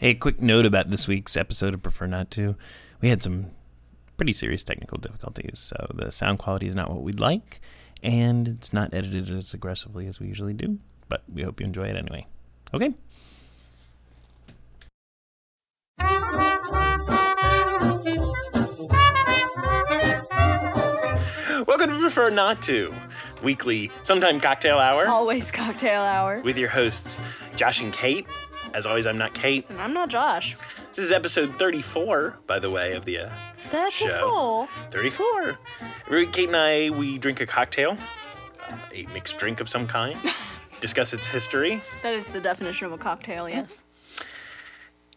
Hey, a quick note about this week's episode of Prefer Not To. We had some pretty serious technical difficulties, so the sound quality is not what we'd like, and it's not edited as aggressively as we usually do, but we hope you enjoy it anyway. Okay. Welcome to Prefer Not To, weekly, sometime cocktail hour, Always cocktail hour. with your hosts, Josh and Kate. As always, I'm not Kate. And I'm not Josh. This is episode 34, by the way, of the uh, 34. 34. Every week, Kate and I, we drink a cocktail, uh, a mixed drink of some kind, discuss its history, That is the definition of a cocktail, yes.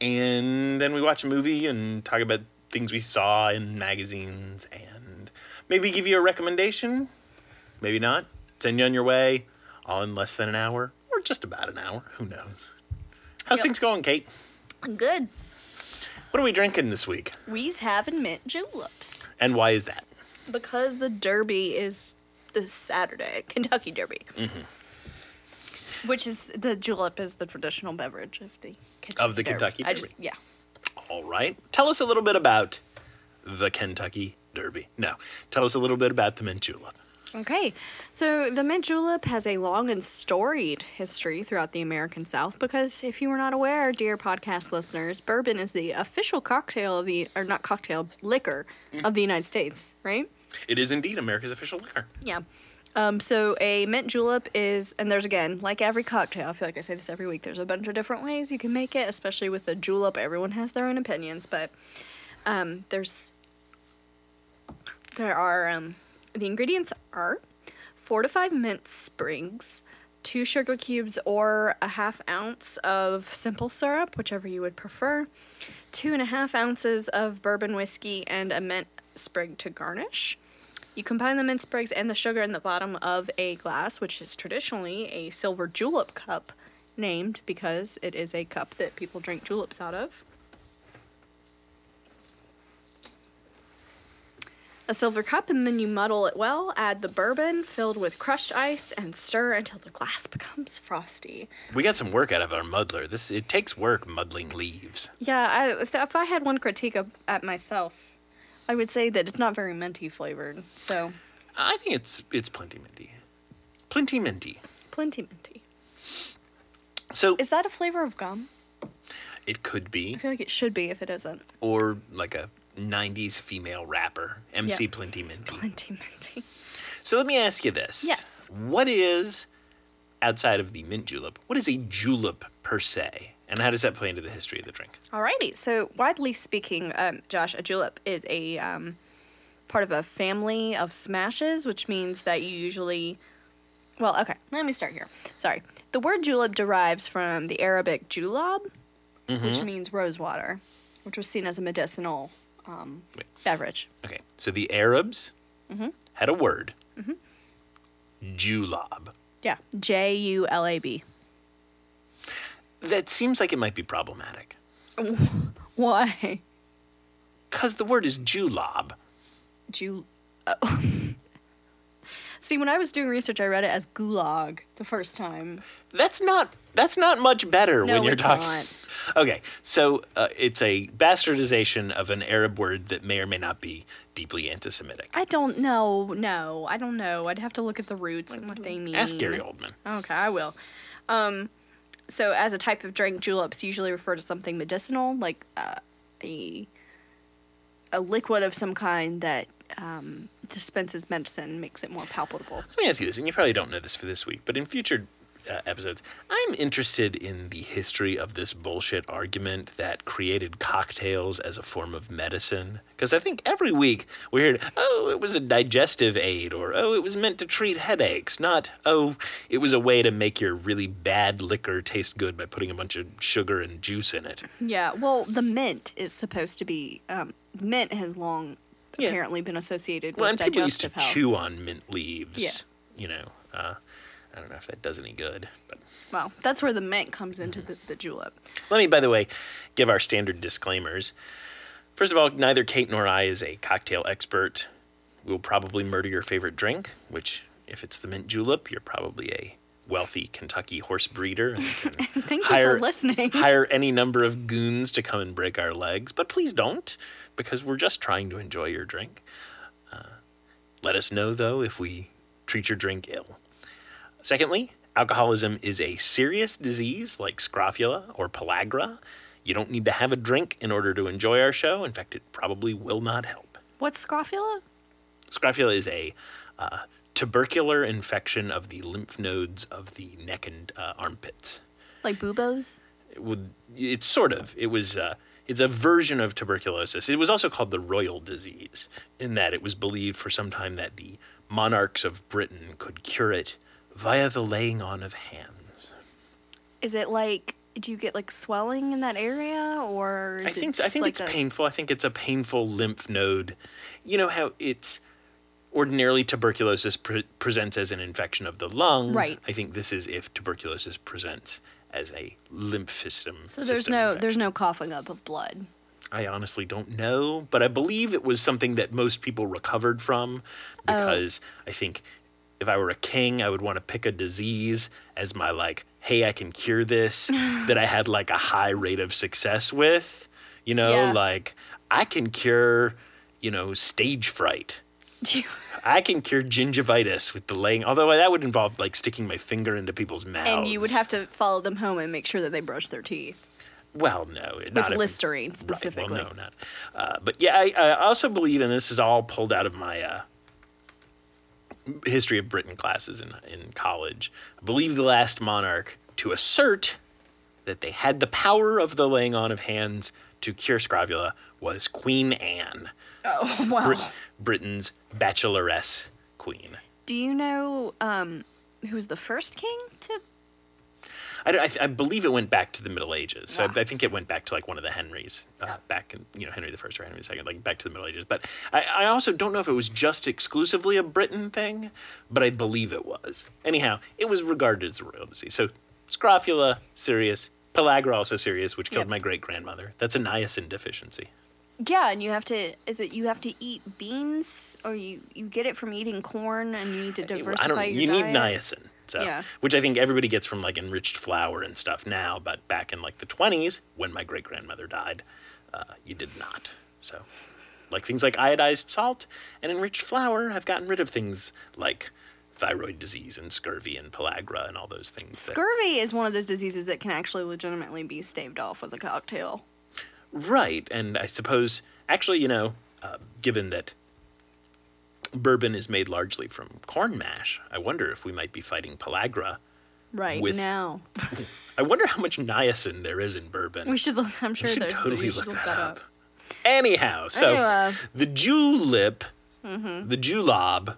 and then we watch a movie and talk about things we saw in magazines and maybe give you a recommendation. Maybe not. Send you on your way all in less than an hour or just about an hour. Who knows? How's Yep. things going, Kate? Good. What are we drinking this week? We's having mint juleps. And why is that? Because the Derby is this Saturday, Kentucky Derby. Mm-hmm. Which is, the julep is the traditional beverage of the Kentucky Of the Derby. Kentucky I just, yeah. All right. Tell us a little bit about the Kentucky Derby. No, tell us a little bit about the mint julep. Okay, so the mint julep has a long and storied history throughout the American South because if you were not aware, dear podcast listeners, bourbon is the official cocktail of the, or not cocktail, liquor of the United States, right? It is indeed America's official liquor. Yeah. Um, so a mint julep is, and there's again, like every cocktail, I feel like I say this every week, there's a bunch of different ways you can make it, especially with a julep. Everyone has their own opinions, but um, there's, there are, um, the ingredients are four to five mint sprigs, two sugar cubes or a half ounce of simple syrup, whichever you would prefer, two and a half ounces of bourbon whiskey, and a mint sprig to garnish. You combine the mint sprigs and the sugar in the bottom of a glass, which is traditionally a silver julep cup, named because it is a cup that people drink juleps out of. A silver cup, and then you muddle it well. Add the bourbon filled with crushed ice and stir until the glass becomes frosty. We got some work out of our muddler. This it takes work muddling leaves. Yeah, I, if, if I had one critique of, at myself, I would say that it's not very minty flavored. So, I think it's it's plenty minty. Plenty minty. plenty minty. So Is that a flavor of gum? it could be I feel like it should be if it isn't. or like a 90s female rapper, MC Yeah. Plenty Minty. Plenty minty. So let me ask you this. Yes. What is outside of the mint julep? What is a julep per se? And how does that play into the history of the drink? Alrighty. So, widely speaking, um, Josh, a julep is a um, part of a family of smashes, which means that you usually. Well, okay, let me start here. Sorry. The word julep derives from the Arabic julab, which means rose water, which was seen as a medicinal um, Wait. beverage. Okay, so the Arabs Mm-hmm. had a word, julab. Yeah. J U L A B. That seems like it might be problematic. Why? Because the word is julab. Jul. Oh. See, when I was doing research, I read it as gulag the first time. That's not that's not much better No, when you're it's talking. not. Okay, so uh, it's a bastardization of an Arab word that may or may not be deeply anti-Semitic. I don't know. No, I don't know. I'd have to look at the roots and what they mean. Ask Gary Oldman. Okay, I will. Um, so as a type of drink, juleps usually refer to something medicinal, like uh, a a liquid of some kind that um, dispenses medicine, makes it more palpable. Let me ask you this, and you probably don't know this for this week, but in future uh, episodes, I'm interested in the history of this bullshit argument that created cocktails as a form of medicine. Because I think every week we heard, oh, it was a digestive aid, or oh, it was meant to treat headaches, not, oh, it was a way to make your really bad liquor taste good by putting a bunch of sugar and juice in it. Yeah, well, the mint is supposed to be. Um, mint has long Yeah. apparently been associated Well, with and people used to health. chew on mint leaves. Yeah. You know, uh, I don't know if that does any good, but. Well, that's where the mint comes into the, the julep. Let me, by the way, give our standard disclaimers. First of all, neither Kate nor I is a cocktail expert. We'll probably murder your favorite drink, which, if it's the mint julep, you're probably a wealthy Kentucky horse breeder Thank you for listening. hire any number of goons to come and break our legs. But please don't, because we're just trying to enjoy your drink. Uh, let us know though if we treat your drink ill. Secondly, alcoholism is a serious disease like scrofula or pellagra. You don't need to have a drink in order to enjoy our show. In fact, it probably will not help. What's scrofula? Scrofula is a uh, tubercular infection of the lymph nodes of the neck and uh, armpits. Like buboes? It would, it's sort of. It was. Uh, it's a version of tuberculosis. It was also called the royal disease, in that it was believed for some time that the monarchs of Britain could cure it via the laying on of hands. Is it like do you get like swelling in that area or is I think so. I think like it's a- painful. I think it's a painful lymph node. You know how it's ordinarily tuberculosis pre- presents as an infection of the lungs. Right. I think this is if tuberculosis presents as a lymph system. So there's system no infection. there's no coughing up of blood. I honestly don't know, but I believe it was something that most people recovered from Oh. because I think if I were a king, I would want to pick a disease as my like, hey, I can cure this that I had like a high rate of success with. You know, Yeah. like I can cure, you know, stage fright. Do you, I can cure gingivitis with the laying, although that would involve like sticking my finger into people's mouths. and you would have to follow them home and make sure that they brush their teeth Well, no, with not if- Listerine specifically. Right, well, no, not. Uh, but yeah, I, I also believe, and this is all pulled out of my uh, history of Britain classes in in college. I believe the last monarch to assert that they had the power of the laying on of hands to cure scrofula was Queen Anne, Oh wow. Brit- Britain's bacheloress queen. Do you know um, who was the first king to? I, I, I believe it went back to the Middle Ages. So Ah. I, I think it went back to like one of the Henrys, uh, Yeah. back in you know Henry the First or Henry the Second, like back to the Middle Ages. But I, I also don't know if it was just exclusively a Britain thing, but I believe it was. Anyhow, it was regarded as a royal disease. So scrofula, serious. Pellagra also serious, which killed Yep. my great grandmother. That's a niacin deficiency. Yeah, and you have to. Is it you have to eat beans, or you you get it from eating corn, and you need to diversify I don't. your You diet? need niacin. So, Yeah. which I think everybody gets from like enriched flour and stuff now, but back in like the twenties when my great grandmother died, uh, you did not. So, like things like iodized salt and enriched flour have gotten rid of things like thyroid disease and scurvy and pellagra and all those things. Scurvy is one of those diseases that can actually legitimately be staved off with a cocktail. Right, and I suppose actually, you know, uh, given that bourbon is made largely from corn mash, I wonder if we might be fighting pellagra. Right With- now, I wonder how much niacin there is in bourbon. we should. Look, I'm sure We should there's. totally we should look look that that up. up. Anyhow, so Anyway. the julep, the julab,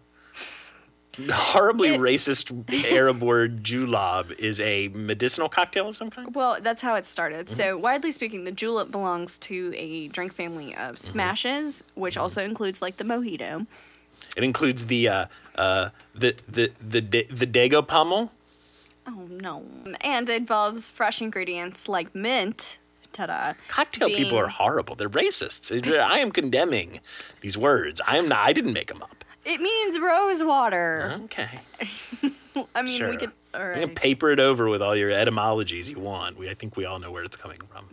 the horribly It- racist Arab word julab is a medicinal cocktail of some kind. Well, that's how it started. Mm-hmm. So, widely speaking, the julep belongs to a drink family Mm-hmm. of smashes, which also includes like the mojito. It includes the uh, uh, the the the the Dago pummel. Oh no! And it involves fresh ingredients like mint. Ta-da! Cocktail people are horrible. They're racists. I am condemning these words. I am not. I didn't make them up. It means rose water. Okay. I mean, Sure. we could. All You can paper it over with all your etymologies you want. We, I think we all know where it's coming from.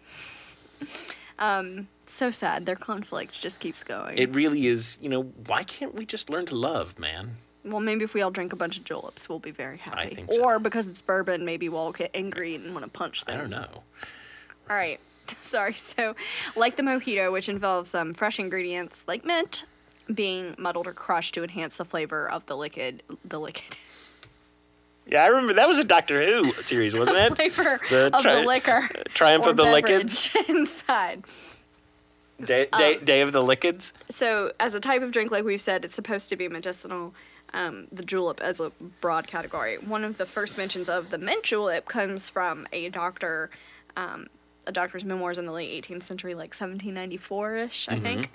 Um, so sad. Their conflict just keeps going. It really is, you know, why can't we just learn to love, man? well, maybe if we all drink a bunch of juleps, we'll be very happy. I think so. Or because it's bourbon, maybe we'll get angry and want to punch them. I don't know. All right. Sorry. So, like the mojito, which involves some fresh ingredients like mint being muddled or crushed to enhance the flavor of the liquid, the liquid Yeah, I remember that was a Doctor Who series, wasn't it? flavor The of tri- the liquor. Triumph of the Liquids. inside. Day, day, day of the Liquids. So, as a type of drink, like we've said, it's supposed to be medicinal. Um, the julep as a broad category. One of the first mentions of the mint julep comes from a doctor, um, a doctor's memoirs in the late 18th century, like 1794 ish, I think,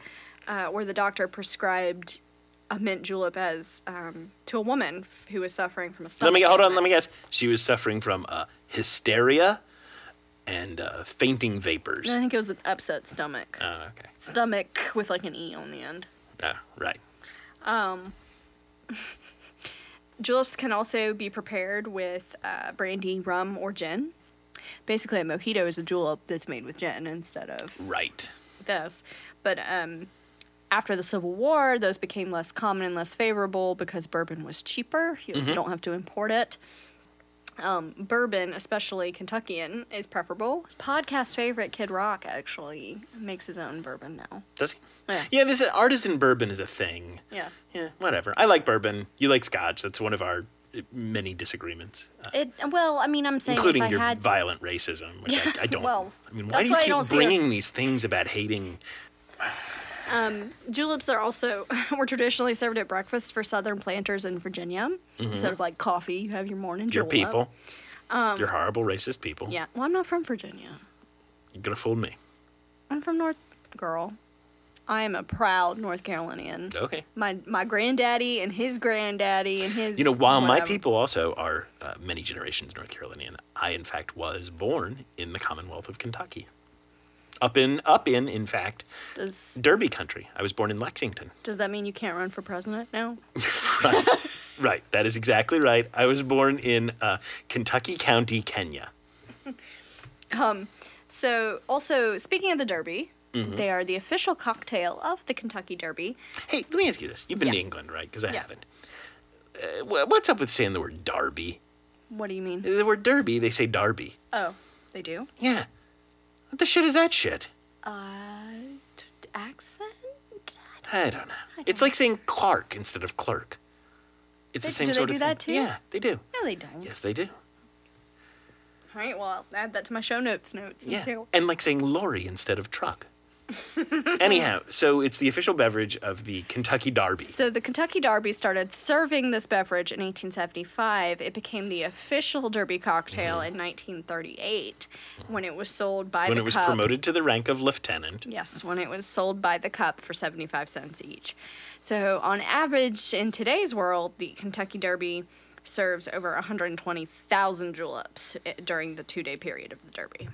uh, where the doctor prescribed a mint julep as um, to a woman f- who was suffering from a stomach. Let me hold on. Let me guess. She was suffering from uh, hysteria and uh, fainting vapors. I think it was an upset stomach. Oh, okay. Stomach with like an E on the end. Oh, right. juleps can also be prepared with uh, brandy, rum, or gin. Basically, a mojito is a julep that's made with gin instead of Right. this. But um, after the Civil War, those became less common and less favorable because bourbon was cheaper. You also don't have to import it. Um, bourbon, especially Kentuckian, is preferable. Podcast favorite Kid Rock actually makes his own bourbon now. Does he? Yeah. Yeah, this artisan bourbon is a thing. Yeah. Yeah, whatever. I like bourbon. You like scotch. That's one of our uh, many disagreements, uh, It well, I mean, I'm saying including if I your had violent racism, which I, I don't. well, I mean, why do you keep don't see it. bringing these things about hating? Juleps are also were traditionally served at breakfast for Southern planters in Virginia instead of like coffee. You have your morning Your julep. people. You're horrible, racist people. Um, Yeah. Well, I'm not from Virginia. You're gonna fool me. I'm from North Girl. I am a proud North Carolinian. Okay. My my granddaddy and his granddaddy and his. You know, while my people also are uh, many generations North Carolinian, I in fact was born in the Commonwealth of Kentucky. Up in, up in, in fact, does Derby country. I was born in Lexington. does that mean you can't run for president now? Right. right. That is exactly right. I was born in uh, Kentucky County, Kenya. So also speaking of the Derby, Mm-hmm. they are the official cocktail of the Kentucky Derby. Hey, let me ask you this. You've been to England, right? Because I Yeah. haven't. Uh, wh- what's up with saying the word Derby? What do you mean? The word Derby, they say Derby. Oh, they do. Yeah. What the shit is that shit? Uh, t- accent. I don't know. I It's don't- like saying Clark instead of clerk. It's They- the same do they sort do of that thing. too? Yeah, they do. No, they don't. Yes, they do. All right. Well, I'll add that to my show notes. Notes. and Yeah. how- And like saying lorry instead of truck. Anyhow, so it's the official beverage of the Kentucky Derby. So the Kentucky Derby started serving this beverage in 1875. It became the official Derby cocktail in 1938 when it was sold by Mm-hmm. when the it was cup. promoted to the rank of lieutenant. Yes, when it was sold by the cup for 75 cents each. So, on average, in today's world, the Kentucky Derby serves over 120,000 juleps eh, during the two day period of the Derby.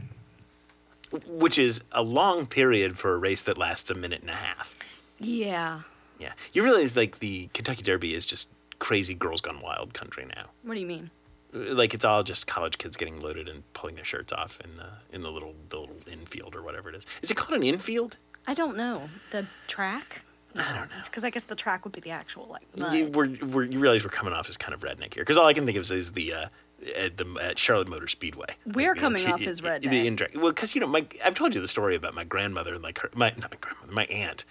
Which is a long period for a race that lasts a minute and a half. Yeah. Yeah, you realize like the Kentucky Derby is just crazy girls gone wild country now. What do you mean? Like it's all just college kids getting loaded and pulling their shirts off in the in the little the little infield or whatever it is. Is it called an infield? I don't know. The track? I don't know. It's because I guess the track would be the actual, like. You, we're, we're, you realize we're coming off as kind of redneck here because all I can think of is the uh, at the at Charlotte Motor Speedway. We're Like, you know, coming t- off as The redneck. indirect, well, because you know, my I've told you the story about my grandmother and like her my not my grandmother, my aunt,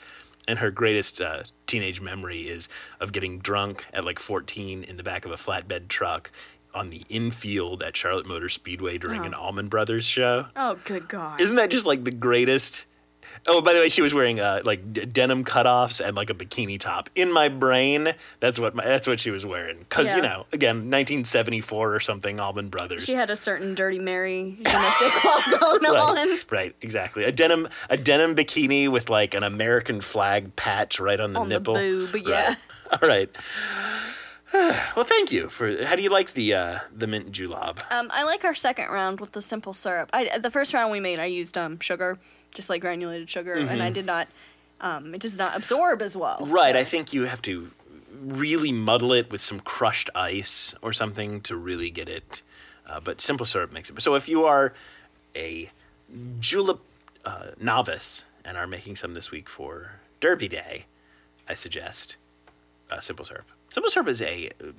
and her greatest uh, teenage memory is of getting drunk at like 14 in the back of a flatbed truck on the infield at Charlotte Motor Speedway during Oh. an Allman Brothers show. oh, good God. Isn't that just like the greatest? Oh, by the way, she was wearing uh, like d- denim cutoffs and like a bikini top. In my brain, that's what my, that's what she was wearing. Because you know, again, 1974 or something, Allman Brothers. she had a certain Dirty Mary je ne sais quoi going on. right, right, exactly. A denim a denim bikini with like an American flag patch right on the On the nipple. boob, yeah. Right. All right. well, thank you for. How do you like the uh, the mint julep? Um, I like our second round with the simple syrup. I the first round we made, I used um sugar, just like granulated sugar, and I did not. Um, it does not absorb as well. Mm-hmm. Right. so- I think you have to really muddle it with some crushed ice or something to really get it. Uh, but simple syrup makes it. So if you are a julep uh, novice and are making some this week for Derby Day, I suggest uh, simple syrup. Simple syrup is a uh,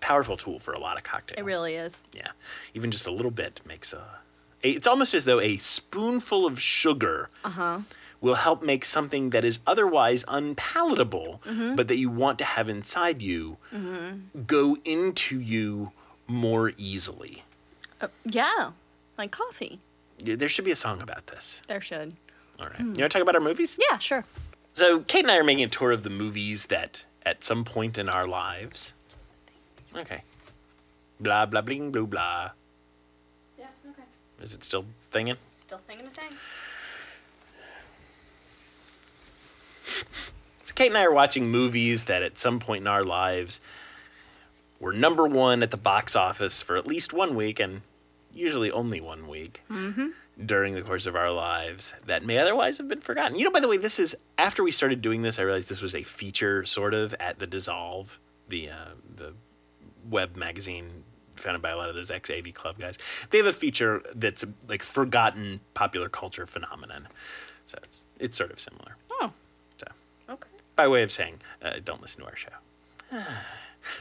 powerful tool for a lot of cocktails. It really is. Yeah, even just a little bit makes a. a it's almost as though a spoonful of sugar uh-huh. will help make something that is otherwise unpalatable, mm-hmm. but that you want to have inside you, mm-hmm. go into you more easily. Uh, yeah, like coffee. There should be a song about this. There should. All right, hmm. you want to talk about our movies? Yeah, sure. So Kate and I are making a tour of the movies that, at some point in our lives, okay, blah blah bling blah blah. Is it still thinging? Still thinging a thing. Kate and I are watching movies that at some point in our lives were number one at the box office for at least one week and usually only one week during the course of our lives that may otherwise have been forgotten. You know, by the way, this is after we started doing this, I realized this was a feature sort of at the Dissolve, the uh, the web magazine founded by a lot of those ex AV Club guys. They have a feature that's a, like forgotten popular culture phenomenon. So it's it's sort of similar. Oh, So okay. by way of saying, uh, don't listen to our show.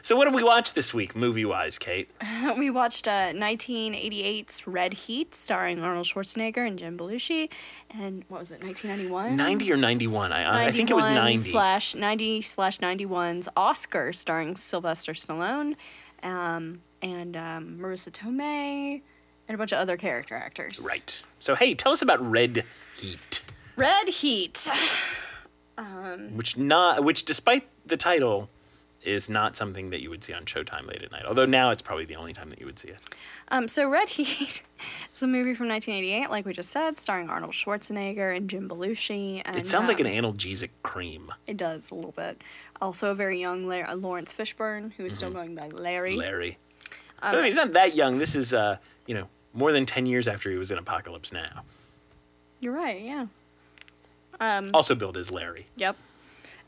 so what did we watch this week, movie wise, Kate? we watched uh, 1988's Red Heat, starring Arnold Schwarzenegger and Jim Belushi, and what was it, 1991? Ninety or ninety one? I I think it was ninety. slash 90 slash 91's Oscar, starring Sylvester Stallone, um, and um, Marisa Tomei, and a bunch of other character actors. Right. So hey, tell us about Red Heat, Red Heat. which not which despite the title is not something that you would see on Showtime late at night. Although now it's probably the only time that you would see it. Um, so Red Heat is a movie from 1988, like we just said, starring Arnold Schwarzenegger and Jim Belushi. And, It sounds like an um, analgesic cream. It does a little bit. Also, a very young La- uh, Laurence Fishburne, who is still going by Larry. Mm-hmm. Larry. Um, I mean, he's not that young. This is uh, you know, more than ten years after he was in Apocalypse Now. You're right, yeah. Um, Also billed as Larry. Yep.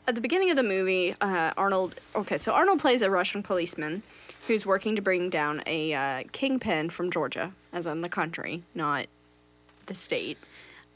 At the beginning of the movie, uh, Arnold. Okay, so Arnold plays a Russian policeman who's working to bring down a uh, kingpin from Georgia, as in the country, not the state.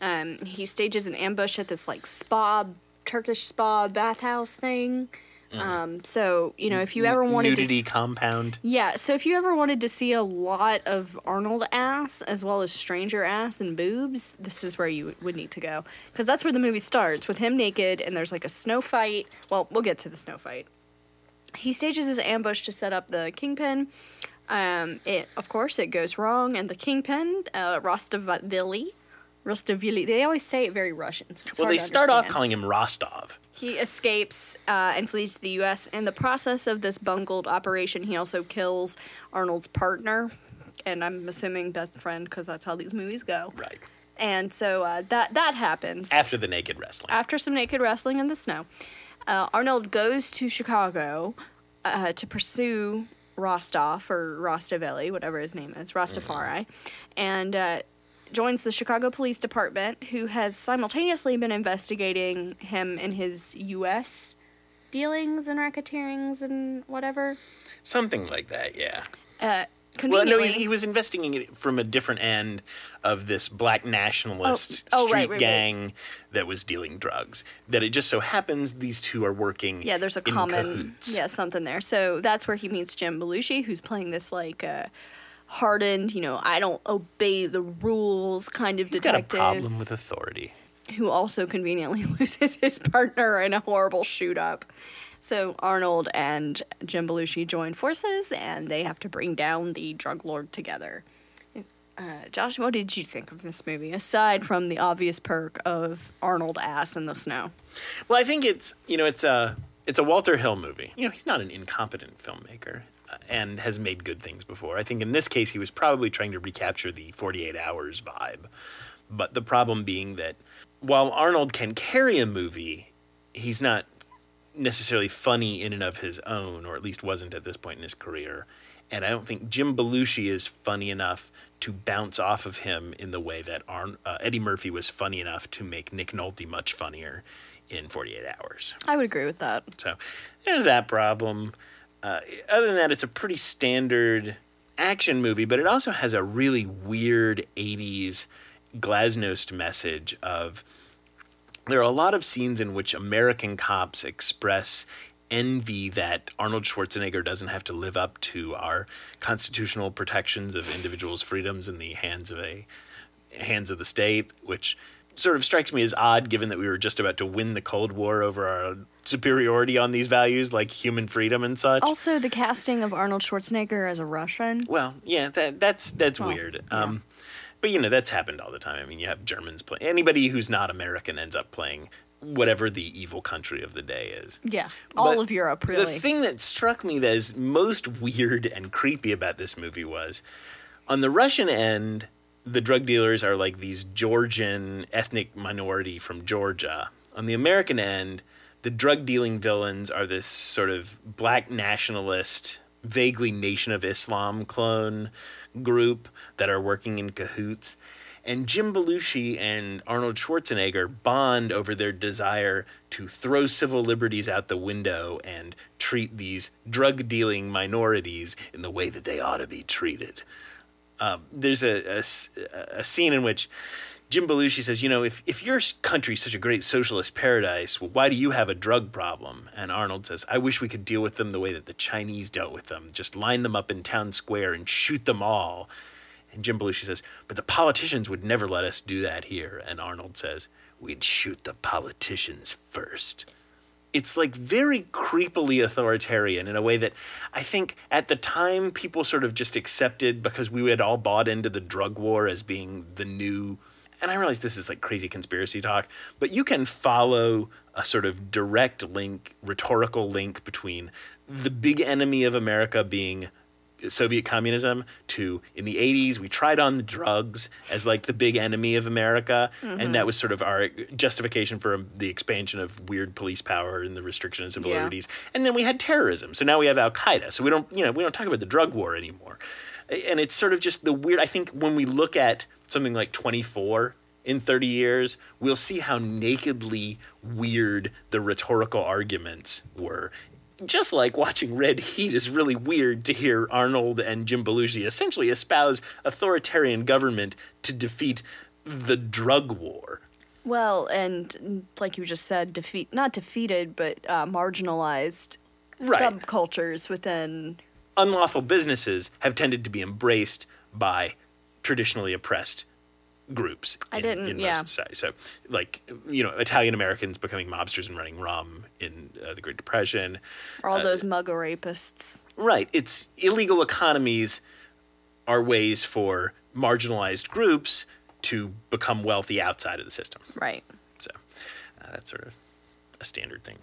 Um, he stages an ambush at this like spa, Turkish spa bathhouse thing. Um, so you know, if you ever wanted to, Nudity s- compound. yeah, so if you ever wanted to see a lot of Arnold ass as well as stranger ass and boobs, this is where you would need to go. Because that's where the movie starts with him naked and there's like a snow fight. Well, we'll get to the snow fight. He stages his ambush to set up the kingpin. Um, it of course it goes wrong, and the kingpin, uh, Rostavili. They always say it very Russian. So Well, they start off calling him Rostov. He escapes uh, and flees to the U.S. In the process of this bungled operation, he also kills Arnold's partner, and I'm assuming best friend because that's how these movies go. Right. And so uh, that that happens After the naked wrestling. after some naked wrestling in the snow. Uh, Arnold goes to Chicago uh, to pursue Rostov or Rostaveli, whatever his name is, Rastafari, and uh, joins the Chicago Police Department, who has simultaneously been investigating him in his U.S. dealings and racketeerings and whatever. Something like that, yeah. Uh, Well, no, he was investigating it from a different end of this black nationalist Oh, oh, street right, right, right. gang that was dealing drugs. That it just so happens these two are working. Yeah, there's a common cahoots. yeah something there. So that's where he meets Jim Belushi, who's playing this like uh, hardened, you know, I don't obey the rules kind of He's got a detective problem with authority. who also conveniently loses his partner in a horrible shoot up. So Arnold and Jim Belushi join forces, and they have to bring down the drug lord together. Uh, Josh, what did you think of this movie, aside from the obvious perk of Arnold ass in the snow? Well, I think it's you know it's a it's a Walter Hill movie. You know, he's not an incompetent filmmaker and has made good things before. I think in this case he was probably trying to recapture the 48 hours vibe. But the problem being that while Arnold can carry a movie, he's not necessarily funny in and of his own, or at least wasn't at this point in his career. And I don't think Jim Belushi is funny enough to bounce off of him in the way that Arn- uh, Eddie Murphy was funny enough to make Nick Nolte much funnier in 48 Hours. I would agree with that. So there's that problem. Uh, other than that, it's a pretty standard action movie, but it also has a really weird 80s glasnost message of there are a lot of scenes in which American cops express envy that Arnold Schwarzenegger doesn't have to live up to our constitutional protections of individuals' freedoms in the hands of a hands of the state, which sort of strikes me as odd given that we were just about to win the Cold War over our superiority on these values like human freedom and such. Also, the casting of Arnold Schwarzenegger as a Russian. Well, yeah, that that's that's Well, weird. yeah. Um, but you know that's happened all the time. I mean, you have Germans play anybody who's not American ends up playing whatever the evil country of the day is. Yeah, all But of Europe, really. The thing that struck me that is most weird and creepy about this movie was on the Russian end, the drug dealers are like these Georgian ethnic minority from Georgia. On the American end, the drug dealing villains are this sort of black nationalist, vaguely Nation of Islam clone group that are working in cahoots. And Jim Belushi and Arnold Schwarzenegger bond over their desire to throw civil liberties out the window and treat these drug dealing minorities in the way that they ought to be treated. Um, there's a scene in which Jim Belushi says, you know, if, if your country's such a great socialist paradise, well, why do you have a drug problem? And Arnold says, I wish we could deal with them the way that the Chinese dealt with them. Just line them up in town square and shoot them all. And Jim Belushi says, but the politicians would never let us do that here. And Arnold says, we'd shoot the politicians first it's like very creepily authoritarian in a way that I think at the time people sort of just accepted because we had all bought into the drug war as being the new. And I realize this is like crazy conspiracy talk, but you can follow a sort of direct link, rhetorical link between the big enemy of America being Soviet communism to in the 80s we tried on the drugs as like the big enemy of America. And mm-hmm. that was sort of our justification for the expansion of weird police power and the restriction of civil Yeah. liberties. And then we had terrorism. So now we have Al Qaeda so we don't you know we don't talk about the drug war anymore. And it's sort of just the weird I think when we look at something like 24 in 30 years we'll see how nakedly weird the rhetorical arguments were just like watching Red Heat is really weird to hear Arnold and Jim Belushi essentially espouse authoritarian government to defeat the drug war. Well, and like you just said, defeat not defeated, but uh, marginalized Right. subcultures within. Unlawful businesses have tended to be embraced by traditionally oppressed groups I in, didn't- in yeah. society. So, like, you know, Italian Americans becoming mobsters and running rum in uh, the Great Depression. Or all those mugger rapists. Right. It's illegal economies are ways for marginalized groups to become wealthy outside of the system. Right. So uh, that's sort of a standard thing.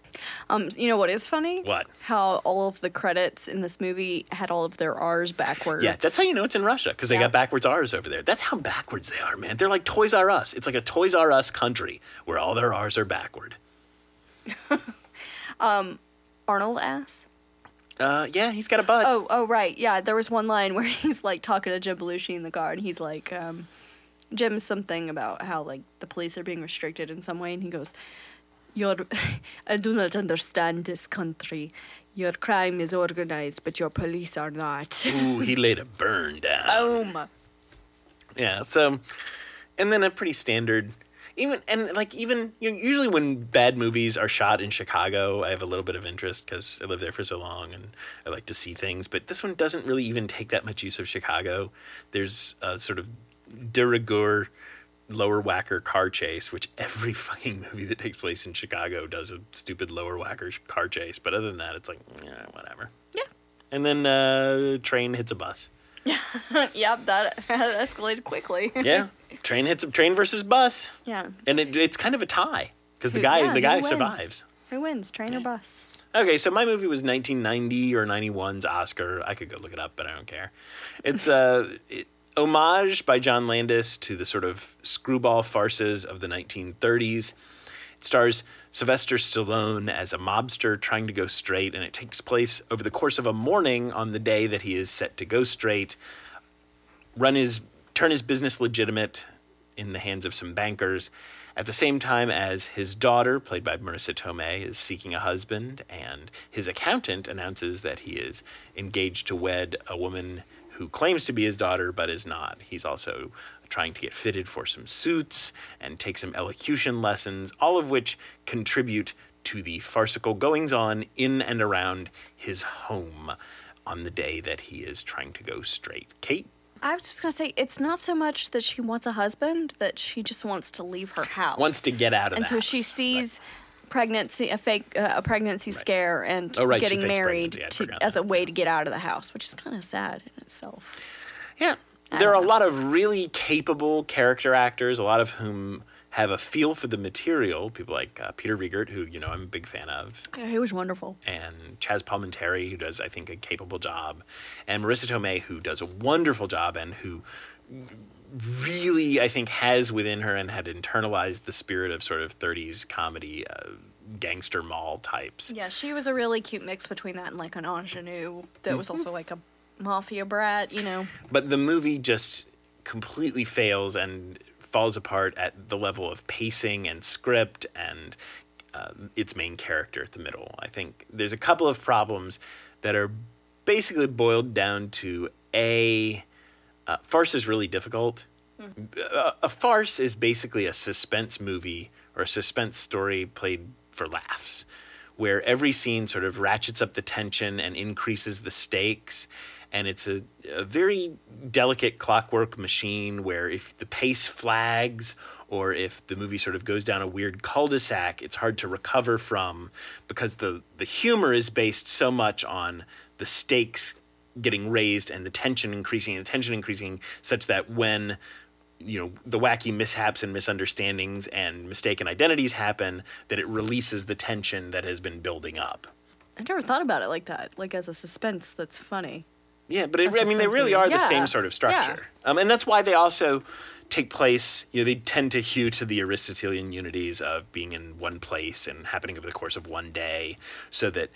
Um, you know what is funny? What? How all of the credits in this movie had all of their R's backwards. Yeah, that's how you know it's in Russia because they Yeah. got backwards R's over there. That's how backwards they are, man. They're like Toys R Us. It's like a Toys R Us country where all their R's are backward. Arnold ass. Uh, yeah, he's got a butt. Oh, oh, right. Yeah, there was one line where he's like talking to Jim Belushi in the car, and he's like, um, Jim's something about how like the police are being restricted in some way, and he goes, "Your, I do not understand this country. Your crime is organized, but your police are not." Ooh, he laid a burn down. Boom. Yeah. So, and then a pretty standard, even and like even you know, usually when bad movies are shot in Chicago, I have a little bit of interest because I lived there for so long and I like to see things. But this one doesn't really even take that much use of Chicago. There's a sort of de rigueur Lower Wacker car chase, which every fucking movie that takes place in Chicago does a stupid Lower Wacker car chase. But other than that, it's like, yeah, whatever. Yeah. And then uh, train hits a bus. Yeah. Yep, that escalated quickly. Yeah, train hits a train versus bus. yeah. and it, it's kind of a tie because the guy yeah, the guy wins? survives. Who wins, train or bus? Okay, so my movie was 1990 or 91's Oscar. I could go look it up, but I don't care. It's a it, homage by John Landis to the sort of screwball farces of the 1930s. It stars Sylvester Stallone as a mobster trying to go straight, and it takes place over the course of a morning on the day that he is set to go straight. Run his turn his business legitimate in the hands of some bankers, at the same time as his daughter, played by Marisa Tomei, is seeking a husband, and his accountant announces that he is engaged to wed a woman who claims to be his daughter but is not. He's also trying to get fitted for some suits and take some elocution lessons, all of which contribute to the farcical goings on in and around his home on the day that he is trying to go straight. Kate? I was just gonna say it's not so much that she wants a husband that she just wants to leave her house. wants to get out of and so she house. sees pregnancy a fake uh, a pregnancy scare and Oh, right, getting married. I'd to, as a way to get out of the house, which is kind of sad itself. Yeah. There are don't a lot of really capable character actors, a lot of whom have a feel for the material. People like uh, Peter Riegert, who, you know, I'm a big fan of, Yeah, he was wonderful. and Chazz Palminteri, who does, I think, a capable job, and Marisa Tomei, who does a wonderful job and who really, I think, has within her and had internalized the spirit of sort of 30s comedy, uh, gangster mall types. Yeah, she was a really cute mix between that and like an ingenue that Mm-hmm. was also like a mafia brat, you know. but the movie just completely fails and falls apart at the level of pacing and script and uh, its main character at the middle. I think there's a couple of problems that are basically boiled down to a uh, farce is really difficult. A, a farce is basically a suspense movie or a suspense story played for laughs, where every scene sort of ratchets up the tension and increases the stakes. And it's a, a very delicate clockwork machine where if the pace flags or if the movie sort of goes down a weird cul-de-sac, it's hard to recover from because the, the humor is based so much on the stakes getting raised and the tension increasing and the tension increasing such that when you know the wacky mishaps and misunderstandings and mistaken identities happen that it releases the tension that has been building up I never thought about it like that, like as a suspense that's funny. Yeah but it, i mean they really are the same sort of structure um, and that's why they also take place you know they tend to hew to the aristotelian unities of being in one place and happening over the course of one day so that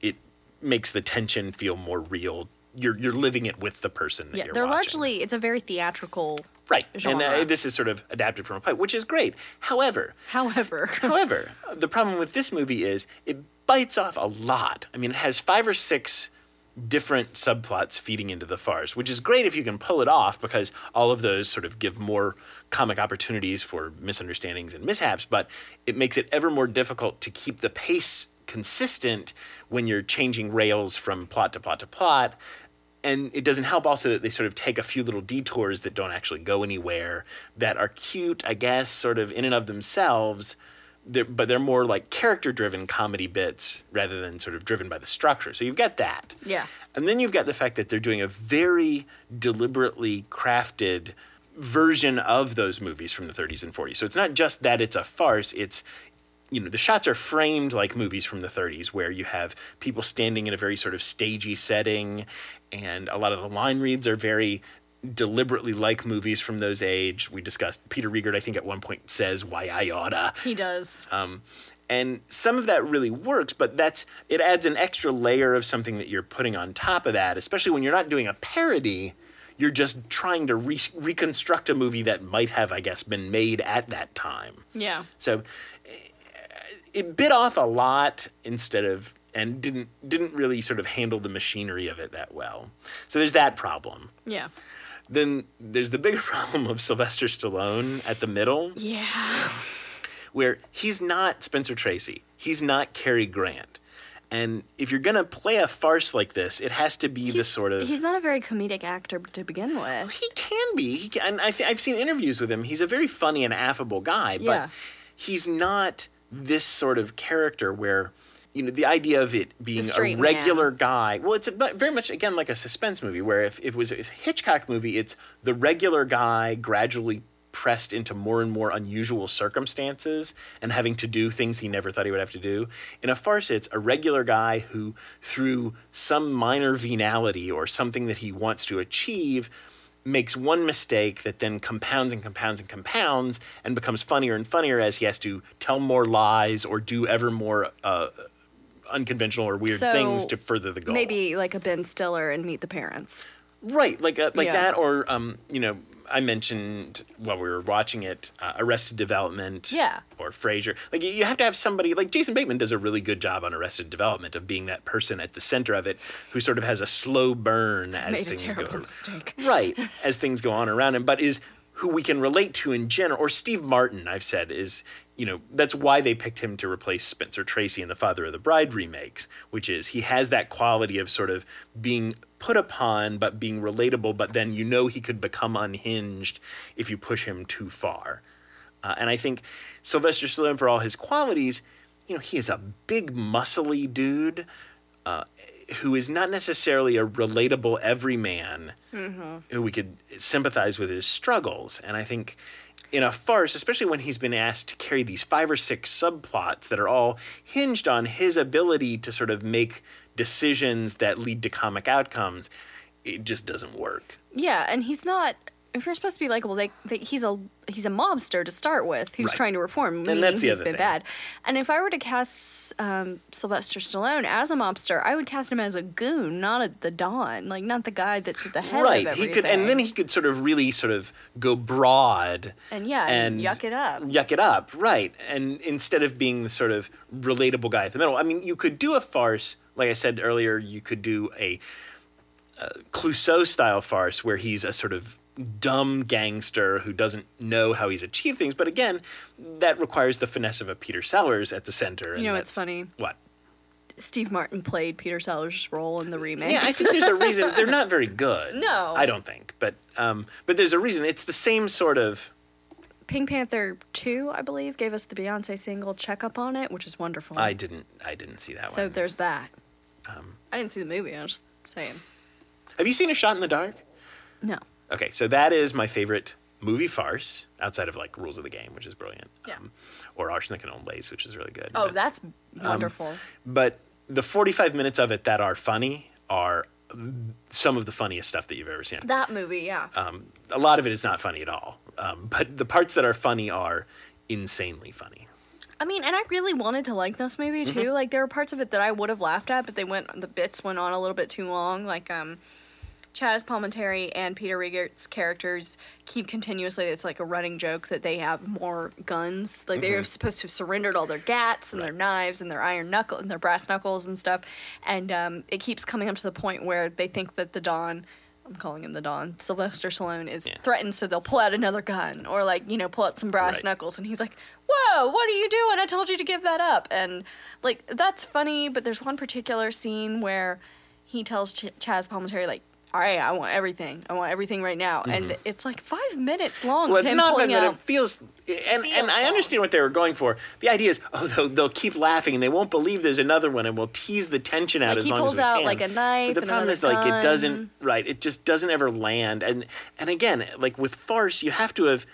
it makes the tension feel more real you're, you're living it with the person that Yeah, they're watching. largely it's a very theatrical. Right. And uh, this is sort of adapted from a play, which is great. However, However, however, the problem with this movie is it bites off a lot. I mean, it has five or six different subplots feeding into the farce, which is great if you can pull it off because all of those sort of give more comic opportunities for misunderstandings and mishaps, but it makes it ever more difficult to keep the pace consistent when you're changing rails from plot to plot to plot. And it doesn't help also that they sort of take a few little detours that don't actually go anywhere that are cute i guess sort of in and of themselves they're, but they're more like character driven comedy bits rather than sort of driven by the structure. So you've got that. Yeah. and then you've got the fact that they're doing a very deliberately crafted version of those movies from the 30s and 40s so it's not just that it's a farce it's you know the shots are framed like movies from the 30s where you have people standing in a very sort of stagey setting and a lot of the line reads are very deliberately like movies from those age we discussed peter riegert i think at one point says why i oughta he does. and some of that really works but that's it adds an extra layer of something that you're putting on top of that especially when you're not doing a parody you're just trying to re- reconstruct a movie that might have i guess been made at that time yeah. so eh, it bit off a lot instead of and didn't didn't really sort of handle the machinery of it that well. So there's that problem. Yeah. Then there's the bigger problem of Sylvester Stallone at the middle, Yeah. where he's not Spencer Tracy. He's not Cary Grant. And if you're gonna play a farce like this, it has to be the sort of He's not a very comedic actor to begin with. He can be. He can, and I th- I've seen interviews with him. He's a very funny and affable guy, but Yeah. he's not this sort of character where, you know, the idea of it being a straight man. regular guy. Well, it's very much again like a suspense movie where if, if it was a Hitchcock movie, it's the regular guy gradually pressed into more and more unusual circumstances and having to do things he never thought he would have to do. In a farce, it's a regular guy who, through some minor venality or something that he wants to achieve, makes one mistake that then compounds and compounds and compounds and becomes funnier and funnier as he has to tell more lies or do ever more uh, unconventional or weird So, things to further the goal. Maybe like a Ben Stiller and Meet the Parents. Right, like uh, like Yeah. that, or um, you know, I mentioned while we were watching it, uh, Arrested Development, Yeah. or Frasier. Like you- have to have somebody like Jason Bateman does a really good job on Arrested Development of being that person at the center of it who sort of has a slow burn as a things terrible go. mistake. Right, as things go on around him, but is who we can relate to in general. Or Steve Martin, I've said, is you know that's why they picked him to replace Spencer Tracy in the Father of the Bride remakes, which is he has that quality of sort of being put upon but being relatable, but then you know he could become unhinged if you push him too far. Uh, and I think Sylvester Stallone, for all his qualities, you know, he is a big, muscly dude uh, who is not necessarily a relatable everyman who we could sympathize with his struggles. And I think in a farce, especially when he's been asked to carry these five or six subplots that are all hinged on his ability to sort of make decisions that lead to comic outcomes, it just doesn't work. Yeah, and he's not if you're supposed to be like, well, they, they he's a he's a mobster to start with who's Right. trying to reform, meaning that's the he's other been thing. bad. And if I were to cast um, Sylvester Stallone as a mobster, I would cast him as a goon, not a, the Don, like not the guy that's at the head right. He could, and then he could sort of really sort of go broad and yeah, and yuck it up. yuck it up, right? And instead of being the sort of relatable guy at the middle, I mean, you could do a farce. Like I said earlier, you could do a, uh Clouseau style farce where he's a sort of dumb gangster who doesn't know how he's achieved things. But again, that requires the finesse of a Peter Sellers at the center. You know, it's funny. What? Steve Martin played Peter Sellers' role in the remake. Yeah, I think there's a reason. They're not very good. No. I don't think. But um, but there's a reason. It's the same sort of. Pink Panther 2, I believe, gave us the Beyonce single Check Up on It, which is wonderful. I didn't. I didn't see that so one. So there's that. Um, I didn't see the movie, I was just saying. Have you seen A Shot in the Dark? No. Okay, so that is my favorite movie farce outside of like Rules of the Game, which is brilliant. Yeah. Um, or Arsenic and Old Lace, which is really good. Oh, But- that's wonderful. But the 45 minutes of it that are funny are some of the funniest stuff that you've ever seen. that movie, yeah. Um, a lot of it is not funny at all. Um, but the parts that are funny are insanely funny. I mean, and I really wanted to like this movie too. Mm-hmm. Like there were parts of it that I would have laughed at, but they went the bits went on a little bit too long. Like um Chazz Palminteri and Peter Riegert's characters keep continuously. It's like a running joke that they have more guns. Like they're supposed to have surrendered all their gats and their Mm-hmm. Knives and their iron knuckle and their brass knuckles and stuff. And um, it keeps coming up to the point where they think that the Don. I'm calling him the Don. Sylvester Stallone is Yeah. threatened, so they'll pull out another gun or like you know pull out some brass Right. knuckles, and he's like, "Whoa, what are you doing? I told you to give that up." And like that's funny, but there's one particular scene where he tells Ch- Chazz Palminteri like, "All right, I want everything. I want everything right now," and it's like five minutes long. Mm-hmm. Well, it's not that, out. it feels, and Feels and I understand what they were going for. The idea is, oh, they'll, they'll keep laughing and they won't believe there's another one, and we'll tease the tension out Like, as long as we out, can. like, a knife But the problem is, like, gun. it doesn't right. It just doesn't ever land. And and again, like with farce, you have to have,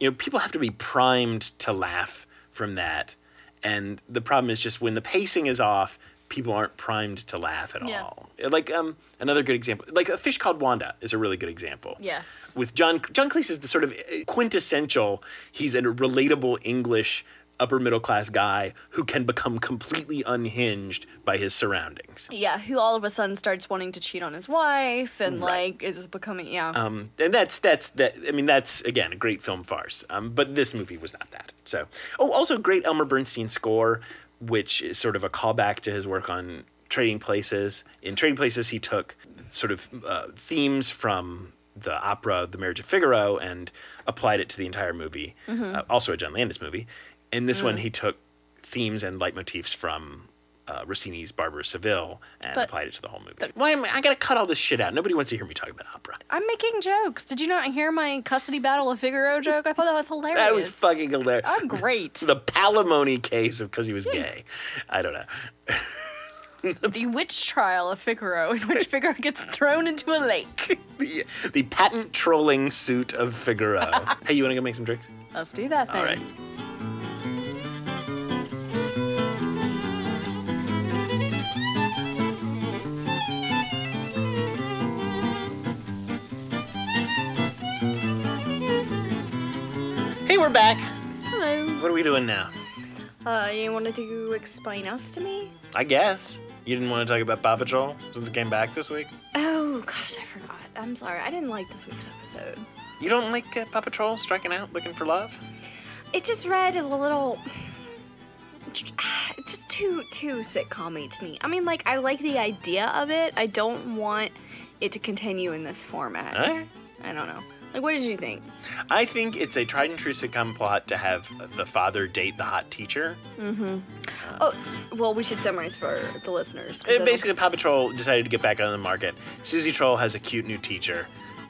you know, people have to be primed to laugh from that. And the problem is just when the pacing is off, people aren't primed to laugh at Yeah. all. Like um, another good example, like a fish called Wanda is a really good example yes. with John John Cleese is the sort of quintessential. He's a relatable English upper middle class guy who can become completely unhinged by his surroundings. Yeah, who all of a sudden starts wanting to cheat on his wife and Right. like is becoming yeah. Um, and that's that's that. I mean, that's again a great film farce. Um, but this movie was not that. So, oh, also great Elmer Bernstein score, which is sort of a callback to his work on Trading Places. In Trading Places, he took sort of uh, themes from the opera The Marriage of Figaro and applied it to the entire movie. Uh, also a John Landis movie. In this one, he took themes and leitmotifs from. Uh, Rossini's Barber of Seville and But- applied it to the whole movie. Why am I, I gotta cut all this shit out? Nobody wants to hear me talk about opera. I'm making jokes. Did you not hear my custody battle of Figaro joke? I thought that was hilarious. That was fucking hilarious. I'm great. the palimony case of because he was gay. I don't know. the witch trial of Figaro, in which Figaro gets thrown into a lake. The, the patent trolling suit of Figaro. hey, you want to go make some drinks? Let's do that thing. All right. We're back. Hello. What are we doing now? Uh, you wanted to explain us to me? I guess. You didn't want to talk about Paw Patrol since it came back this week? Oh gosh, I forgot. I'm sorry. I didn't like this week's episode. You don't like uh, Paw Patrol striking out looking for love? It just read as a little. Just too too sitcom to me. I mean, like I like the idea of it. I don't want it to continue in this format. Alright. I don't know. Like, what did you think? I think it's a tried and true sitcom plot to have the father date the hot teacher. Mm-hmm. Oh, well, we should summarize for the listeners. Basically, Paw Patrol decided to get back on the market. Susie Troll has a cute new teacher.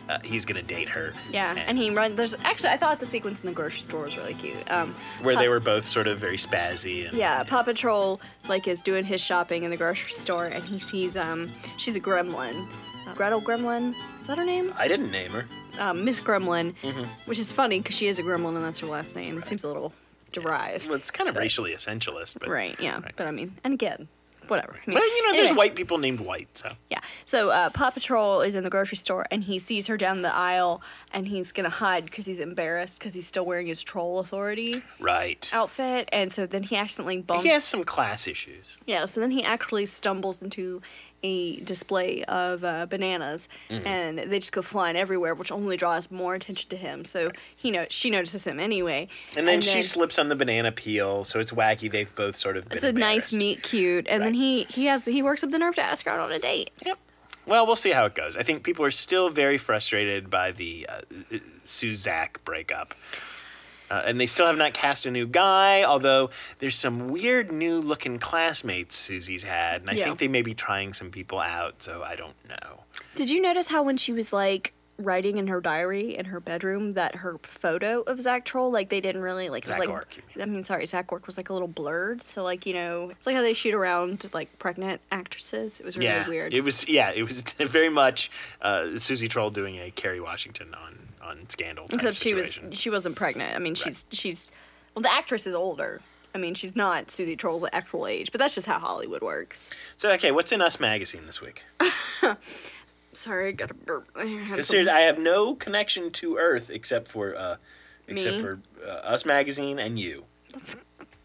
Uh, he's gonna date her. yeah, and he run. There's actually, I thought the sequence in the grocery store was really cute. Um, where Pa- they were both sort of very spazzy. And, Yeah, Paw Patrol like is doing his shopping in the grocery store, and he sees um, she's a gremlin, uh, Gretel Gremlin. Is that her name? I didn't name her. Um, Miss Gremlin, Mm-hmm. which is funny because she is a gremlin and that's her last name. It seems a little derived. Well, it's kind of racially essentialist, but Right, yeah. Right. But I mean, and again, whatever. I mean, Well, you know, there's anyway. white people named White, so. Yeah. So uh, Paw Patrol is in the grocery store and he sees her down the aisle and he's gonna hide because he's embarrassed because he's still wearing his Troll Authority Right. outfit and so then he accidentally bumps. He has some class issues. Yeah. So then he actually stumbles into a display of uh, bananas Mm-hmm. and they just go flying everywhere, which only draws more attention to him. So he know she notices him anyway. And then she slips on the banana peel, so it's wacky. They've both sort of been It's a nice meet cute, and then he he has he works up the nerve to ask her out on a date. Yep. Well, we'll see how it goes. I think people are still very frustrated by the uh, Suzak breakup. Uh, and they still have not cast a new guy, although there's some weird new looking classmates Susie's had. And I Yeah. think they may be trying some people out, so I don't know. Did you notice how when she was like writing in her diary in her bedroom that her photo of Zach Troll like they didn't really like it was like Ork. I mean sorry Zach Ork was like a little blurred so like you know it's like how they shoot around like pregnant actresses it was really yeah, weird it was. Yeah, it was very much uh, Susie Troll doing a Kerry Washington on on Scandal. except she was she wasn't pregnant I mean she's she's well the actress is older I mean she's not Susie Troll's actual age but that's just how Hollywood works So okay, what's in Us magazine this week? sorry I got a burp I had Because some- I have no connection to Earth except for uh, except Me? for uh, Us magazine and you. That's-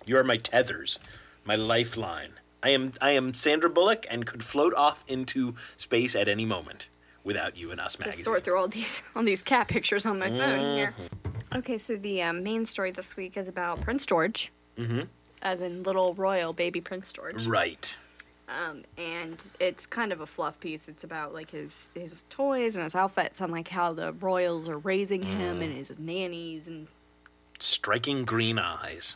You are my tethers, my lifeline. I am I am Sandra Bullock and could float off into space at any moment without you and Us to magazine. sort through all these all these cat pictures on my phone here. Mm-hmm. Okay, so the um, main story this week is about Prince George, Mhm. as in little royal baby Prince George. Right. Um, and it's kind of a fluff piece. It's about like his his toys and his outfits and like how the royals are raising him Mm. and his nannies and. Striking green eyes.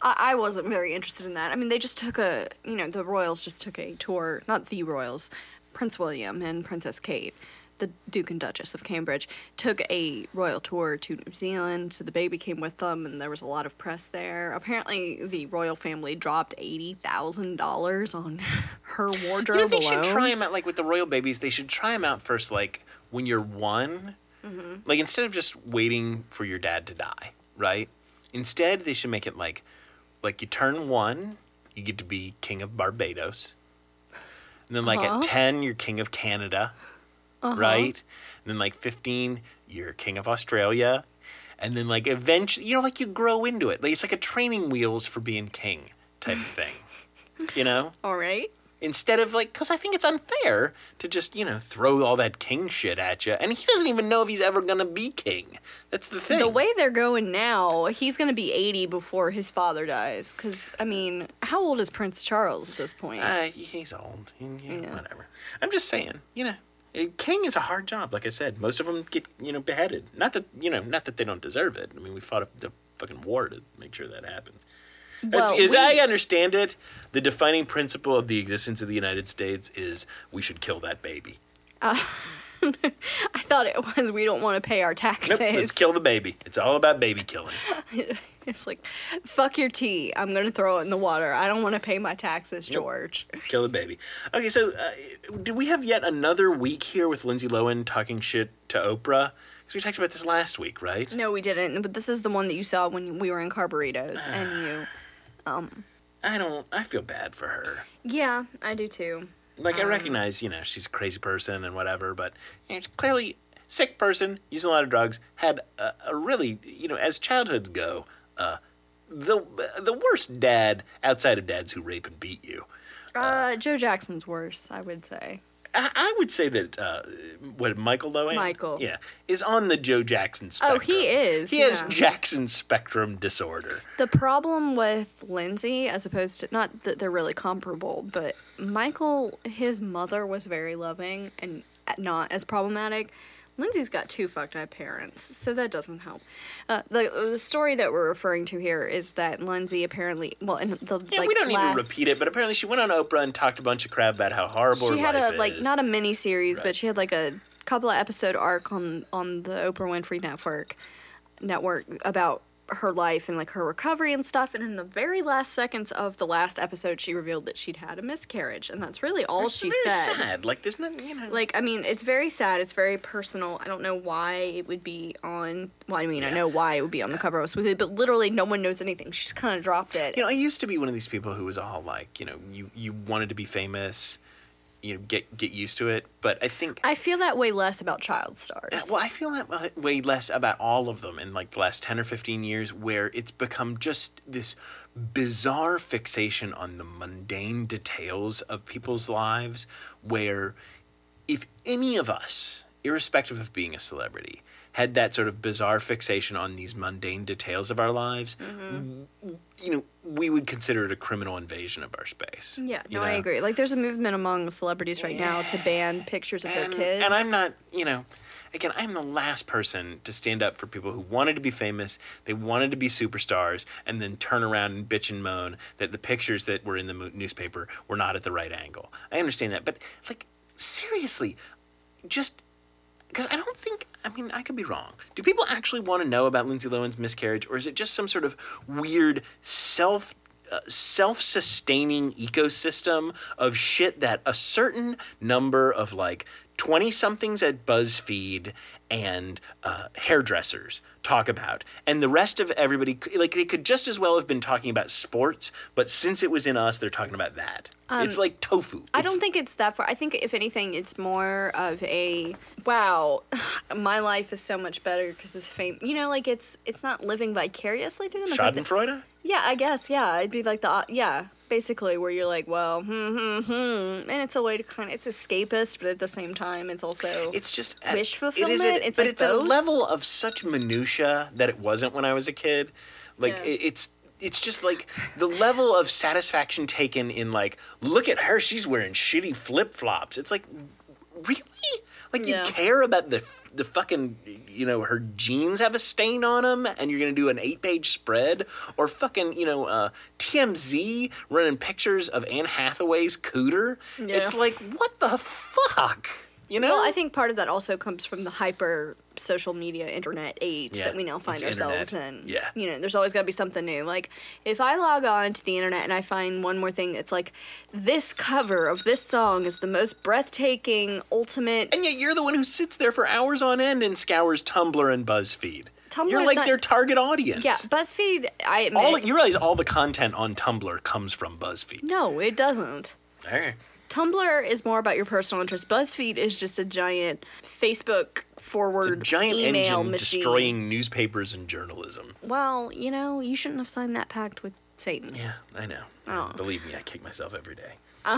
I, I wasn't very interested in that. I mean, they just took a, you know, the royals just took a tour, not the royals, Prince William and Princess Kate, the Duke and Duchess of Cambridge, took a royal tour to New Zealand. So the baby came with them, and there was a lot of press there. Apparently, the royal family dropped eighty thousand dollars on her wardrobe You know, they alone. should try them out like with the royal babies. They should try them out first, like when you're one. Mm-hmm. Like instead of just waiting for your dad to die, right? Instead, they should make it like, like you turn one, you get to be king of Barbados, and then like Uh-huh. at ten, you're king of Canada, right? And then like fifteen, you're king of Australia, and then like eventually, you know, like you grow into it. Like it's like a training wheels for being king type of thing, you know All right. Instead of like because i think it's unfair to just you know throw all that king shit at you and he doesn't even know if he's ever gonna be king. That's the thing. The way they're going now, he's going to be 80 before his father dies. Because, I mean, how old is Prince Charles at this point? uh, he's old. He- yeah, Yeah. whatever. I'm just saying you know king is a hard job like i said. Most of them get you know beheaded. Not that you know not that they don't deserve it. I mean we fought a, the fucking war to make sure that happens That's, Well, as we- I understand it, the defining principle of the existence of the United States is we should kill that baby. I thought it was we don't want to pay our taxes. Nope, let's kill the baby. It's all about baby killing. It's like, fuck your tea. I'm going to throw it in the water. I don't want to pay my taxes, Nope. George. Kill the baby. Okay, so uh, do we have yet another week here with Lindsay Lohan talking shit to Oprah? Because we talked about this last week, right? No, we didn't. But this is the one that you saw when we were in Carburritos. and you. I don't. I feel bad for her. Yeah, I do too. Like I Um, recognize, you know, she's a crazy person and whatever, but you know, clearly sick person, using a lot of drugs, had a, a really, you know, as childhoods go, uh, the the worst dad outside of dads who rape and beat you. Uh, Joe Jackson's worse, I would say. I, I would say that uh, what Michael Lohan, Michael. yeah, is on the Joe Jackson spectrum. Oh, he is. He has. Jackson spectrum disorder. The problem with Lindsay, as opposed to not that they're really comparable, but Michael, his mother was very loving and not as problematic. Lindsay's got two fucked up parents, so that doesn't help. Uh, the the story that we're referring to here is that Lindsay apparently, well, in the Yeah, like we don't last, need to repeat it, but apparently she went on Oprah and talked a bunch of crap about how horrible She had a like not a mini series, Right. but she had like a couple of episode arc on on the Oprah Winfrey Network network about her life and like her recovery and stuff. And in the very last seconds of the last episode, she revealed that she'd had a miscarriage, and that's really all That's she very said. sad. Like there's nothing, you know. Like, I mean, it's very sad. It's very personal. I don't know why it would be on. Well, I mean, I know why it would be on the cover of Us Weekly, but literally no one knows anything. She just kind of dropped it. You know, I used to be one of these people who was all like, you know, you you wanted to be famous, you know, get get used to it. But I think, I feel that way less about child stars. Well, I feel that way less about all of them in like the last ten or fifteen years, where it's become just this bizarre fixation on the mundane details of people's lives. Where, if any of us, irrespective of being a celebrity, had that sort of bizarre fixation on these mundane details of our lives, mm-hmm. You know, we would consider it a criminal invasion of our space. yeah, you no, I agree. Like, there's a movement among celebrities right now to ban pictures of and, their kids. and I'm not, you know, again, I'm the last person to stand up for people who wanted to be famous, they wanted to be superstars, and then turn around and bitch and moan that the pictures that were in the mo- newspaper were not at the right angle. I understand that, but like seriously, just because I don't think. I mean, I could be wrong. Do people actually want to know about Lindsay Lohan's miscarriage, or is it just some sort of weird self uh, self-sustaining ecosystem of shit that a certain number of like 20 somethings at BuzzFeed and uh, hairdressers talk about and the rest of everybody like they could just as well have been talking about sports but since it was in us they're talking about that it's like tofu Um, I don't think it's that far. I think if anything, it's more of a wow. My life is so much better because this fame. You know, like it's it's not living vicariously through them. It's like the- Schadenfreude? yeah, I guess. Yeah, it'd be like the yeah, basically where you're like, well, hmm, hmm, hmm, and it's a way to kind of it's escapist, but at the same time, it's also It's just Wish It is fulfillment? at, It's but like it's at a level of such minutia that it wasn't when I was a kid. Like Yeah. it, it's it's just like the level of satisfaction taken in like look at her she's wearing shitty flip flops. It's like really like you Yeah. care about the the fucking you know her jeans have a stain on them and you're gonna do an eight page spread or fucking you know uh, TMZ running pictures of Anne Hathaway's cooter. Yeah. It's like what the fuck. You know? Well, I think part of that also comes from the hyper social media internet age Yeah, that we now find ourselves internet. in. Yeah. You know, there's always got to be something new. Like, if I log on to the internet and I find one more thing it's like, this cover of this song is the most breathtaking, ultimate. And yet you're the one who sits there for hours on end and scours Tumblr and BuzzFeed. Tumblr's you're like not- their target audience. Yeah, BuzzFeed, I admit. All you realize all the content on Tumblr comes from BuzzFeed. no, it doesn't. Hey. Tumblr is more about your personal interest. BuzzFeed is just a giant Facebook forward It's a giant email engine machine. destroying newspapers and journalism. Well, you know, you shouldn't have signed that pact with Satan. Yeah, I know. Oh. Believe me, I kick myself every day.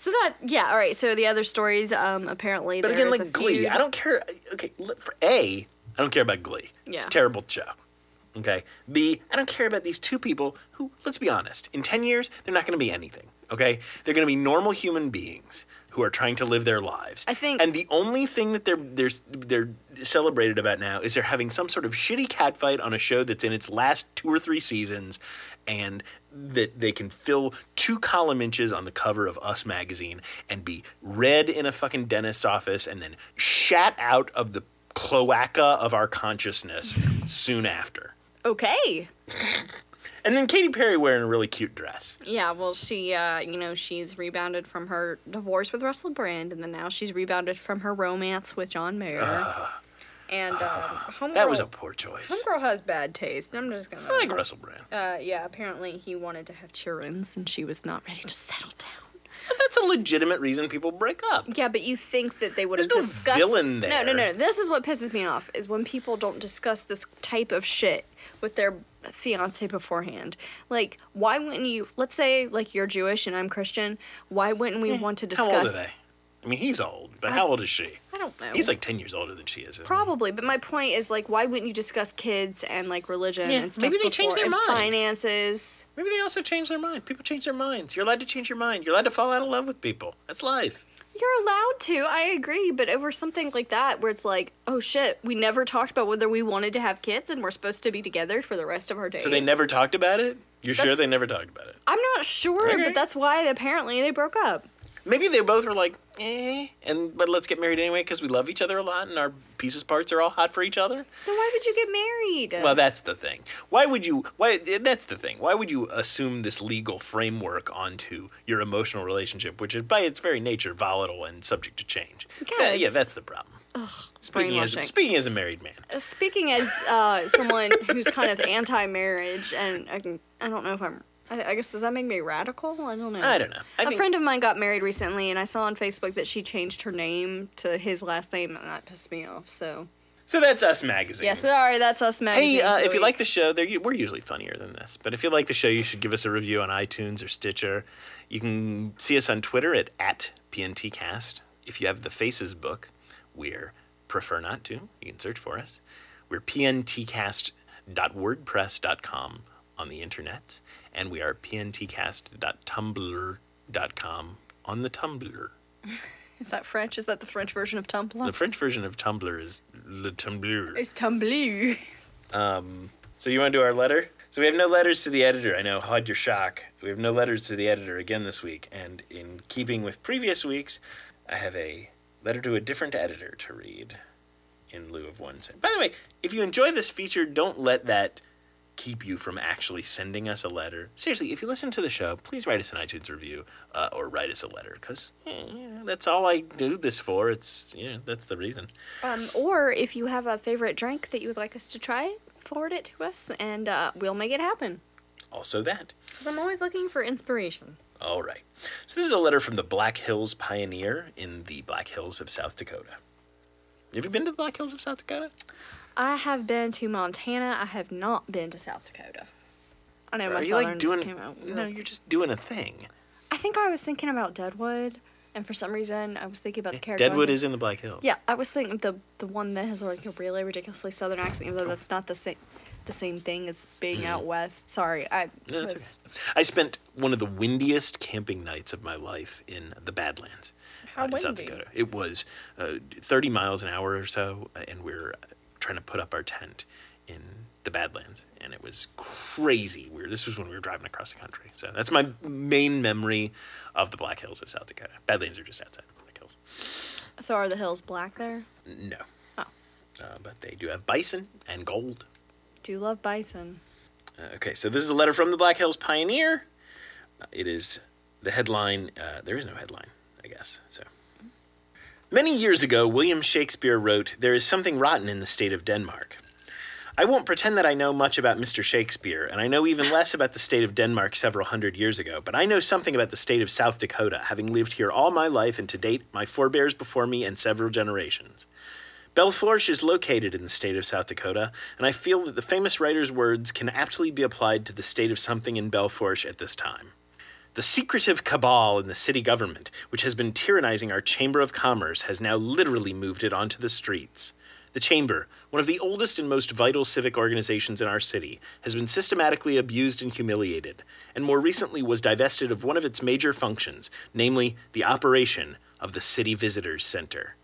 So that yeah, all right. So the other stories, um, apparently But again, like Glee, feud. I don't care. Okay, for A, I don't care about Glee. It's a terrible show. Okay. B, I don't care about these two people who, let's be honest, in 10 years, they're not going to be anything. Okay? They're going to be normal human beings who are trying to live their lives. I think- And the only thing that they're they're they're celebrated about now is they're having some sort of shitty catfight on a show that's in its last two or three seasons and that they can fill two column inches on the cover of Us magazine and be read in a fucking dentist's office and then shat out of the cloaca of our consciousness soon after. Okay. And then Katy Perry wearing a really cute dress. Yeah. Well, she, uh, you know, she's rebounded from her divorce with Russell Brand, and then now she's rebounded from her romance with John Mayer. and um, homegirl, That was a poor choice. homegirl has bad taste. I'm just gonna. I like Russell Brand. Uh, yeah. Apparently, he wanted to have children, and she was not ready to settle down. But that's a legitimate reason people break up. Yeah, but you think that they would have There's no discussed villain No, no, no. This is what pisses me off is when people don't discuss this type of shit with their fiance beforehand. Like, why wouldn't you? Let's say like you're Jewish and I'm Christian. Why wouldn't we eh, want to discuss? How old are they? I mean, he's old, but how old is she? I don't know. He's like 10 years older than she is. isn't he? Probably, but my point is like, why wouldn't you discuss kids and like religion Yeah, and stuff maybe they before, changed their and mind. finances? Maybe they also change their mind. People change their minds. You're allowed to change your mind. You're allowed to fall out of love with people. That's life. You're allowed to, I agree, but over something like that where it's like, oh shit, we never talked about whether we wanted to have kids and we're supposed to be together for the rest of our days. So they never talked about it? You're sure they never talked about it? I'm not sure, Okay. but that's why apparently they broke up. Maybe they both were like, eh, and but let's get married anyway because we love each other a lot and our pieces parts are all hot for each other. Then why would you get married? Well, that's the thing. Why would you? Why? That's the thing. Why would you assume this legal framework onto your emotional relationship, which is by its very nature volatile and subject to change? Yeah, That- yeah, that's the problem. speaking as speaking as a married man. Uh, Speaking as uh, someone who's kind of anti-marriage, and I, can, I don't know if I'm. I, I guess does that make me radical? I don't know. I don't know. I a think- friend of mine got married recently, and I saw on Facebook that she changed her name to his last name, and that pissed me off. So So that's us magazine. yeah, sorry, that's us magazine. Hey, uh, for if you week. like the show, they're, we're usually funnier than this. But if you like the show, you should give us a review on iTunes or Stitcher. You can see us on Twitter at, at PNTCast. If you have the Faces book, we're Prefer Not To. You can search for us. We're PNTcast.wordpress.com on the internet. And we are PNTcast.tumblr.com on the Tumblr. is that French? Is that the French version of Tumblr? The French version of Tumblr is Le Tumblr. it's Tumblr. Um, so you want to do our letter? So we have no letters to the editor. I know, hide your shock. We have no letters to the editor again this week. And in keeping with previous weeks, I have a letter to a different editor to read in lieu of one. sent. By the way, if you enjoy this feature, don't let that keep you from actually sending us a letter. Seriously, if you listen to the show, please write us an iTunes review uh, or write us a letter because that's all I do this for. It's yeah, that's the reason. Um, or if you have a favorite drink that you would like us to try, forward it to us, and uh, we'll make it happen. Also that. Because I'm always looking for inspiration. All right. So this is a letter from the Black Hills Pioneer in the Black Hills of South Dakota. Have you been to the Black Hills of South Dakota? I have been to Montana. I have not been to South Dakota. I know my Are you southern like just doing? came out. No, you're just doing a thing. I think I was thinking about Deadwood, and for some reason I was thinking about the character. Deadwood is in the Black Hills. Yeah, I was thinking the the one that has like a really ridiculously southern accent, even though that's not the same the same thing as being out west. Sorry, I Mm-hmm. No, that's was. I spent one of the windiest camping nights of my life in the Badlands. How in South? Dakota. It was uh, 30 miles an hour or so, uh, and we are trying to put up our tent in the Badlands, and it was crazy. We were, this was when we were driving across the country. So that's my main memory of the Black Hills of South Dakota. Badlands are just outside the Black Hills. So are the hills black there? No. Oh. Uh, but they do have bison and gold. Do love bison. Uh, okay, so this is a letter from the Black Hills Pioneer. Uh, it is the headline. Uh, there is no headline, I guess. So. Many years ago, William Shakespeare wrote, There is something rotten in the state of Denmark. I won't pretend that I know much about Mr. Shakespeare, and I know even less about the state of Denmark several hundred years ago, but I know something about the state of South Dakota, having lived here all my life and to date my forebears before me and several generations. Belle Fourche is located in the state of South Dakota, and I feel that the famous writer's words can aptly be applied to the state of something in Belle Fourche at this time. The secretive cabal in the city government, which has been tyrannizing our Chamber of Commerce, has now literally moved it onto the streets. The Chamber, one of the oldest and most vital civic organizations in our city, has been systematically abused and humiliated, and more recently was divested of one of its major functions, namely the operation of the City Visitors Center.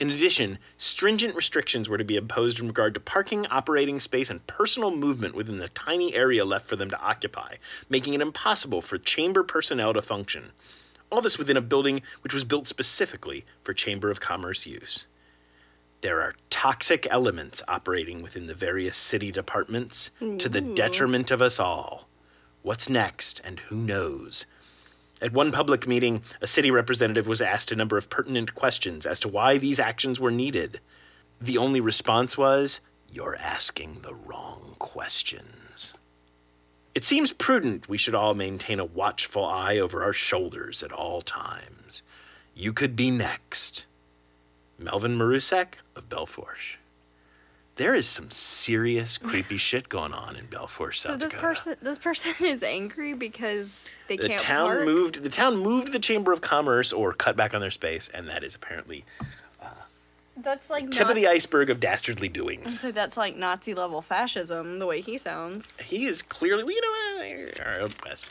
In addition, stringent restrictions were to be imposed in regard to parking, operating space, and personal movement within the tiny area left for them to occupy, making it impossible for chamber personnel to function. All this within a building which was built specifically for Chamber of Commerce use. There are toxic elements operating within the various city departments to the detriment of us all. What's next, and who knows? At one public meeting, a city representative was asked a number of pertinent questions as to why these actions were needed. The only response was, You're asking the wrong questions. It seems prudent we should all maintain a watchful eye over our shoulders at all times. You could be next. Melvin Marusek of Belle Fourche. There is some serious creepy shit going on in Belle Fourche, South So this Dakota. person this person is angry because they the can't town moved the town moved the chamber of commerce or cut back on their space and that is apparently uh, That's like tip not, of the iceberg of dastardly doings. So that's like Nazi level fascism, the way he sounds. he is clearly well, you know what, all right,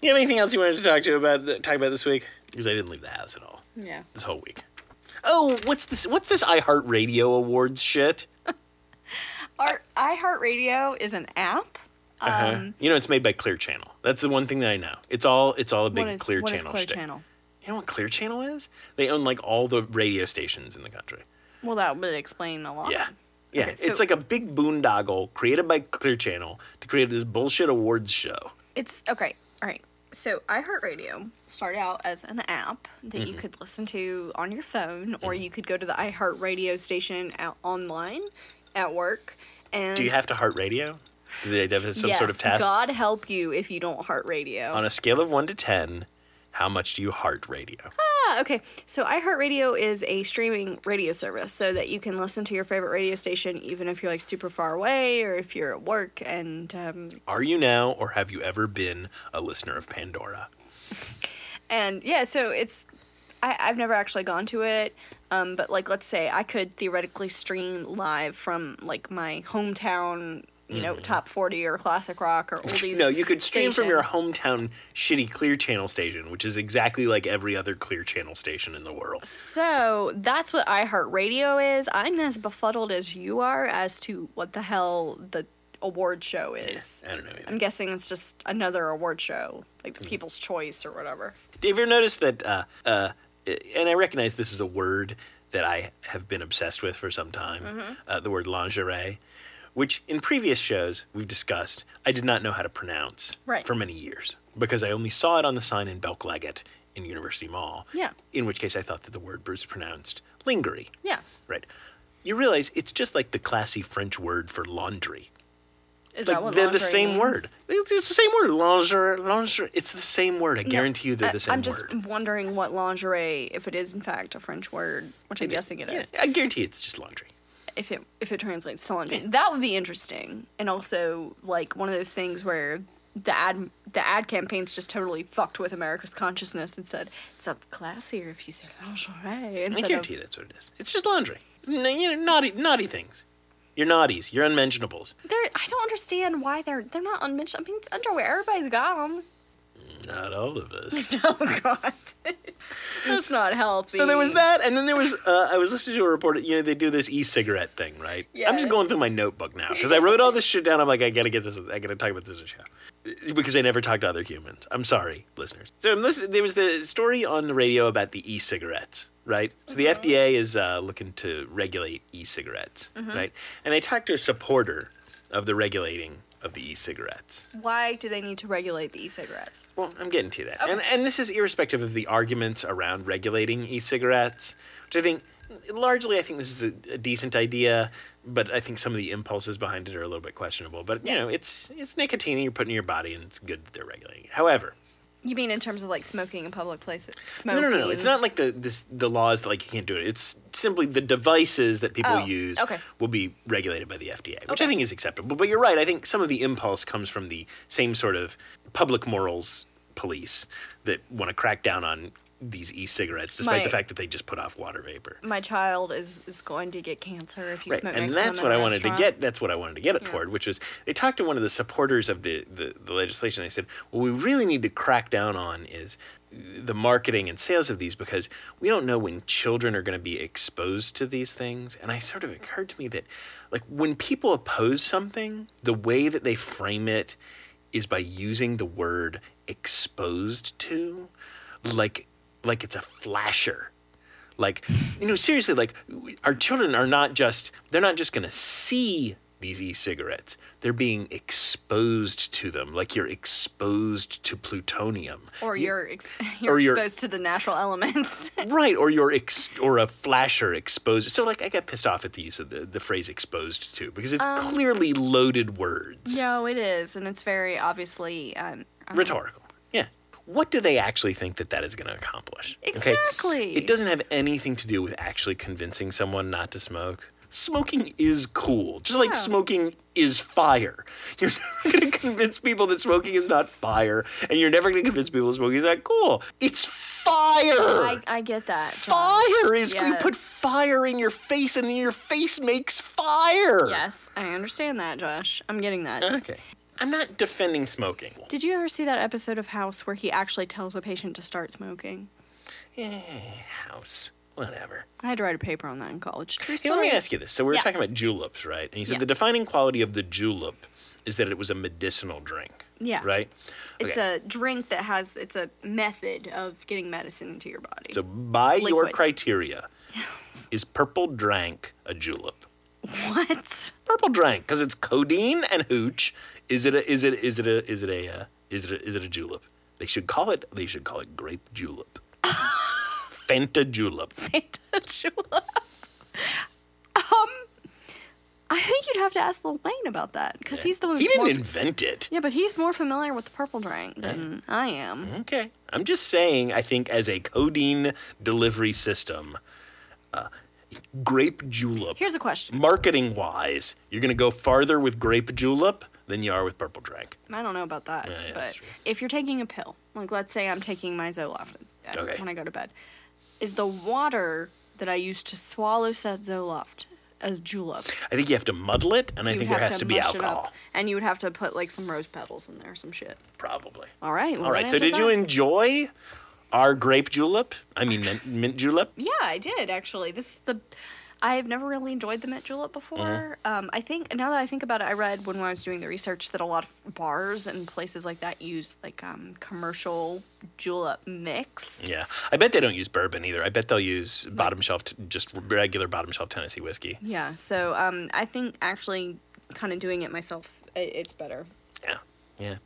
you have anything else you wanted to talk to about talk about this week? Because i didn't leave the house at all. Yeah. this whole week oh what's this what's this iheartradio awards shit Our iHeartRadio is an app. uh-huh. you know it's made by clear channel that's the one thing that i know it's all it's all a big what is clear what is channel Clear shtick. Channel? You know what Clear Channel is? They own like all the radio stations in the country. Well, that would explain a lot. Yeah. Yeah, Okay, it's like a big boondoggle created by Clear Channel to create this bullshit awards show. It's okay. All right. So iHeartRadio started out as an app that Mm-hmm. you could listen to on your phone, or you could go to the iHeartRadio station out online at work. And Do you have to heart radio? Do they have some yes, sort of test? God help you if you don't heart radio. On a scale of 1 to 10, how much do you heart radio? Ah, okay. So iHeartRadio is a streaming radio service so that you can listen to your favorite radio station even if you're like super far away or if you're at work. And um, Are you now or have you ever been a listener of Pandora? and yeah, so it's I, I've never actually gone to it. Um, but like let's say I could theoretically stream live from like my hometown, you know, top forty or classic rock or oldies. Mm-hmm. No, you could stream from your hometown shitty Clear Channel station, which is exactly like every other Clear Channel station in the world. So that's what iHeartRadio is. I'm as befuddled as you are as to what the hell the award show is. I don't know either. I'm guessing it's just another award show, like the People's Choice or whatever. Have you ever noticed that, uh, uh, and I recognize this is a word that I have been obsessed with for some time, Mm-hmm. uh, the word lingerie, which in previous shows we've discussed, I did not know how to pronounce Right. for many years because I only saw it on the sign in Belk-Leggett in University Mall. Yeah. In which case I thought that the word was pronounced lingerie. Yeah. Right. You realize it's just like the classy French word for laundry. Is Like that what they're the same means? word. It's, it's the same word. Lingerie, lingerie. It's the same word. I No, guarantee you they're I- the same word. I'm just word. wondering what lingerie, if it is in fact a French word, which I'm guessing it Yeah, is, I guarantee it's just laundry. If it if it translates to lingerie, that would be interesting. And also like one of those things where the ad the ad campaigns just totally fucked with America's consciousness and said it's up classier if you say lingerie I instead guarantee of that's what it is. It's just laundry. You know, naughty, naughty things. You're naughties. You're unmentionables. they're. I don't understand why they're they're not unmentioned. I mean, it's underwear. Everybody's got them. Not all of us. Oh God, that's not healthy. so there was that, and then there was. Uh, I was listening to a report. You know, they do this e-cigarette thing, right? I'm just going through my notebook now because I wrote all this shit down. I'm like, I gotta get this. I gotta talk about this in a show because I never talk to other humans. I'm sorry, listeners. So I'm listening. There was the story on the radio about the e-cigarettes, right? So the FDA is uh, looking to regulate e-cigarettes, right? And they talked to a supporter of the regulating of the e-cigarettes. Why do they need to regulate the e-cigarettes? Well, I'm getting to that. Okay. And and this is irrespective of the arguments around regulating e-cigarettes, which I think largely I think this is a, a decent idea, but I think some of the impulses behind it are a little bit questionable. But you Yeah. know, it's it's nicotine you're putting in your body, and it's good that they're regulating it. However, You mean in terms of like smoking in public places? no, no, no, it's not like the this the laws that like you can't do it. It's simply the devices that people Oh, use okay. will be regulated by the FDA, which Okay. I think is acceptable. But you're right. I think some of the impulse comes from the same sort of public morals police that want to crack down on these e-cigarettes, despite My- the fact that they just put off water vapor. My child is is going to get cancer if you Right, smoke and next that's to them what I wanted to get. That's what I wanted to get it Yeah. toward, which was they talked to one of the supporters of the, the, the legislation. They said, "What we really need to crack down on is the marketing and sales of these because we don't know when children are going to be exposed to these things." And I sort of occurred to me that, like, when people oppose something, the way that they frame it is by using the word exposed to, like, like it's a flasher. Like you know seriously like our children are not just they're not just going to see these e-cigarettes. They're being exposed to them like you're exposed to plutonium. Or You- you're ex- you're or you're- exposed to the natural elements. right or you're ex- or a flasher exposed so like i got pissed off at the use of the, the phrase exposed to because it's clearly loaded words. No, it is, and it's very obviously um, um, rhetorical what do they actually think that that is going to accomplish Okay? Exactly. It doesn't have anything to do with actually convincing someone not to smoke. Smoking is cool, just like smoking is fire. You're never going to convince people that smoking is not fire, and you're never going to convince people that smoking is not cool. It's fire. I, I get that. Josh. fire is you put fire in your face, and then your face makes fire. Yes, I understand that, Josh. I'm getting that. Okay. I'm not defending smoking. Did you ever see that episode of House where he actually tells a patient to start smoking? Eh, house, whatever. I had to write a paper on that in college. True Hey, let me ask you this. So we were Yeah. talking about juleps, right? And you said Yeah. the defining quality of the julep is that it was a medicinal drink. Yeah. Right? It's Okay. a drink that has it's a method of getting medicine into your body. So by your Liquid. criteria, is purple drank a julep? what? Purple drank because it's codeine and hooch. Is it a is it is it a is it a uh, is it a, is it a julep? They should call it they should call it grape julep. Fanta julep. Fanta julep. Um, I think you'd have to ask Lil Wayne about that because he's the one. He didn't invent it. Yeah, but he's more familiar with the purple drink than I am. Okay. I'm just saying, I think as a codeine delivery system, uh, grape julep, Here's a question. marketing wise, you're going to go farther with grape julep than you are with purple drank. I don't know about that, Yeah, yeah, but if you're taking a pill, like let's say I'm taking my Zoloft Okay. when I go to bed, is the water that I use to swallow said Zoloft as julep? I think you have to muddle it, and I You think there has to be it up, alcohol. and you would have to put like some rose petals in there, some shit. Probably. All right. Well, All that right. So, did you enjoy our grape julep? I mean, mint, mint julep? Yeah, I did actually. This is the. I have never really enjoyed the mint julep before. Mm-hmm. Um, I think now that I think about it, I read when I was doing the research that a lot of bars and places like that use like um, commercial julep mix. Yeah. I bet they don't use bourbon either. I bet they'll use bottom shelf, t- just regular bottom shelf Tennessee whiskey. Yeah, so um, I think actually kind of doing it myself, it's better. Yeah. Yeah.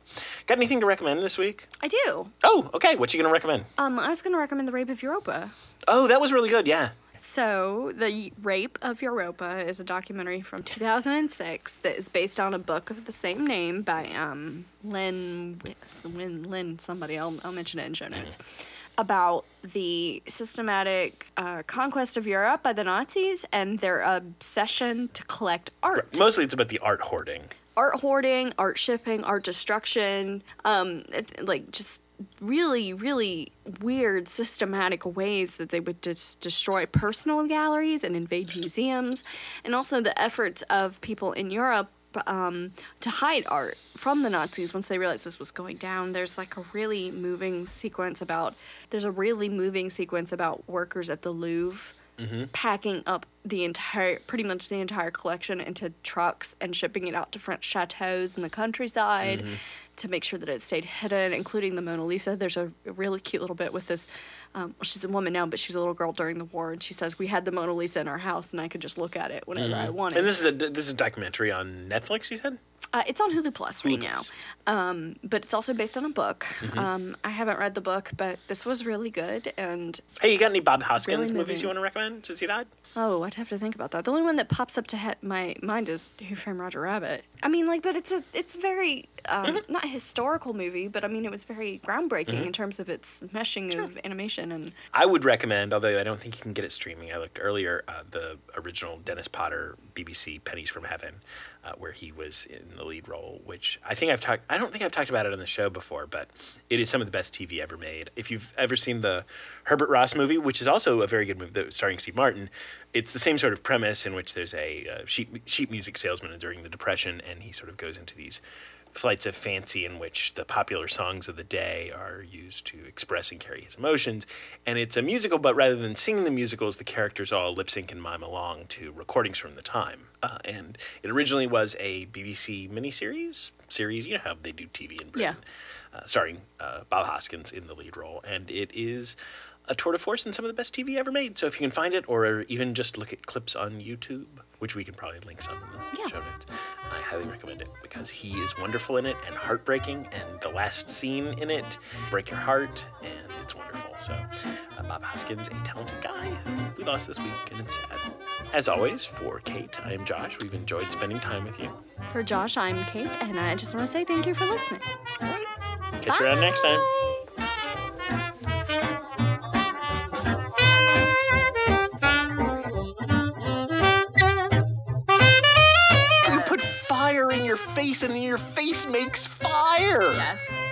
Got anything to recommend this week? I do. Oh, okay. What you gonna recommend? Um, I was going to recommend The Rape of Europa. Oh, that was really good. Yeah. So, The Rape of Europa is a documentary from 2006 that is based on a book of the same name by um, Lynn, Lynn, Lynn, somebody, I'll, I'll mention it in show notes, about the systematic uh, conquest of Europe by the Nazis and their obsession to collect art. Mostly, it's about the art hoarding. art hoarding, art shipping, art destruction, um, like just really, really weird systematic ways that they would just destroy personal galleries and invade museums, and also the efforts of people in Europe um, to hide art from the Nazis once they realized this was going down. There's like a really moving sequence about there's a really moving sequence about workers at the Louvre Mm-hmm. packing up the entire pretty much the entire collection into trucks and shipping it out to French chateaus in the countryside mm-hmm. to make sure that it stayed hidden, including the Mona Lisa. There's a really cute little bit with this. Um, well, she's a woman now, but she was a little girl during the war, and she says we had the Mona Lisa in our house, and I could just look at it whenever I mm-hmm. wanted. And this is a this is a documentary on Netflix. You said. Uh, it's on Hulu Plus right Hulu now, Plus. um, but it's also based on a book. Mm-hmm. Um, I haven't read the book, but this was really good. And Hey, you got any Bob Hoskins Really movies you want to recommend since he died? oh, I'd have to think about that. The only one that pops up to he- my mind is Who Framed Roger Rabbit. I mean, like, but it's a it's very um, Mm-hmm. not a historical movie, but I mean, it was very groundbreaking in terms of its meshing of animation and I would recommend, although I don't think you can get it streaming. I looked earlier, uh, the original Dennis Potter BBC Pennies from Heaven, uh, where he was in the lead role. Which I think I've talked. I don't think I've talked about it on the show before, but it is some of the best TV ever made. If you've ever seen the Herbert Ross movie, which is also a very good movie, that- starring Steve Martin, it's the same sort of premise in which there's a uh, sheet sheet music salesman during the Depression, and he sort of goes into these flights of fancy in which the popular songs of the day are used to express and carry his emotions. And it's a musical, but rather than singing the musicals, the characters all lip sync and mime along to recordings from the time. Uh, and it originally was a BBC miniseries series. You know how they do TV in Britain, uh, starring uh, Bob Hoskins in the lead role, and it is. A tour de force and some of the best TV ever made. So if you can find it, or even just look at clips on YouTube, which we can probably link some in the Yeah. show notes, I highly recommend it because he is wonderful in it and heartbreaking, and the last scene in it break your heart, and it's wonderful. So, uh, Bob Hoskins, a talented guy who we lost this week, and it's sad. As always, for Kate, I am Josh. We've enjoyed spending time with you. for Josh, I'm Kate, and I just want to say thank you for listening. Catch you around next time. Face, and your face makes fire. Yes.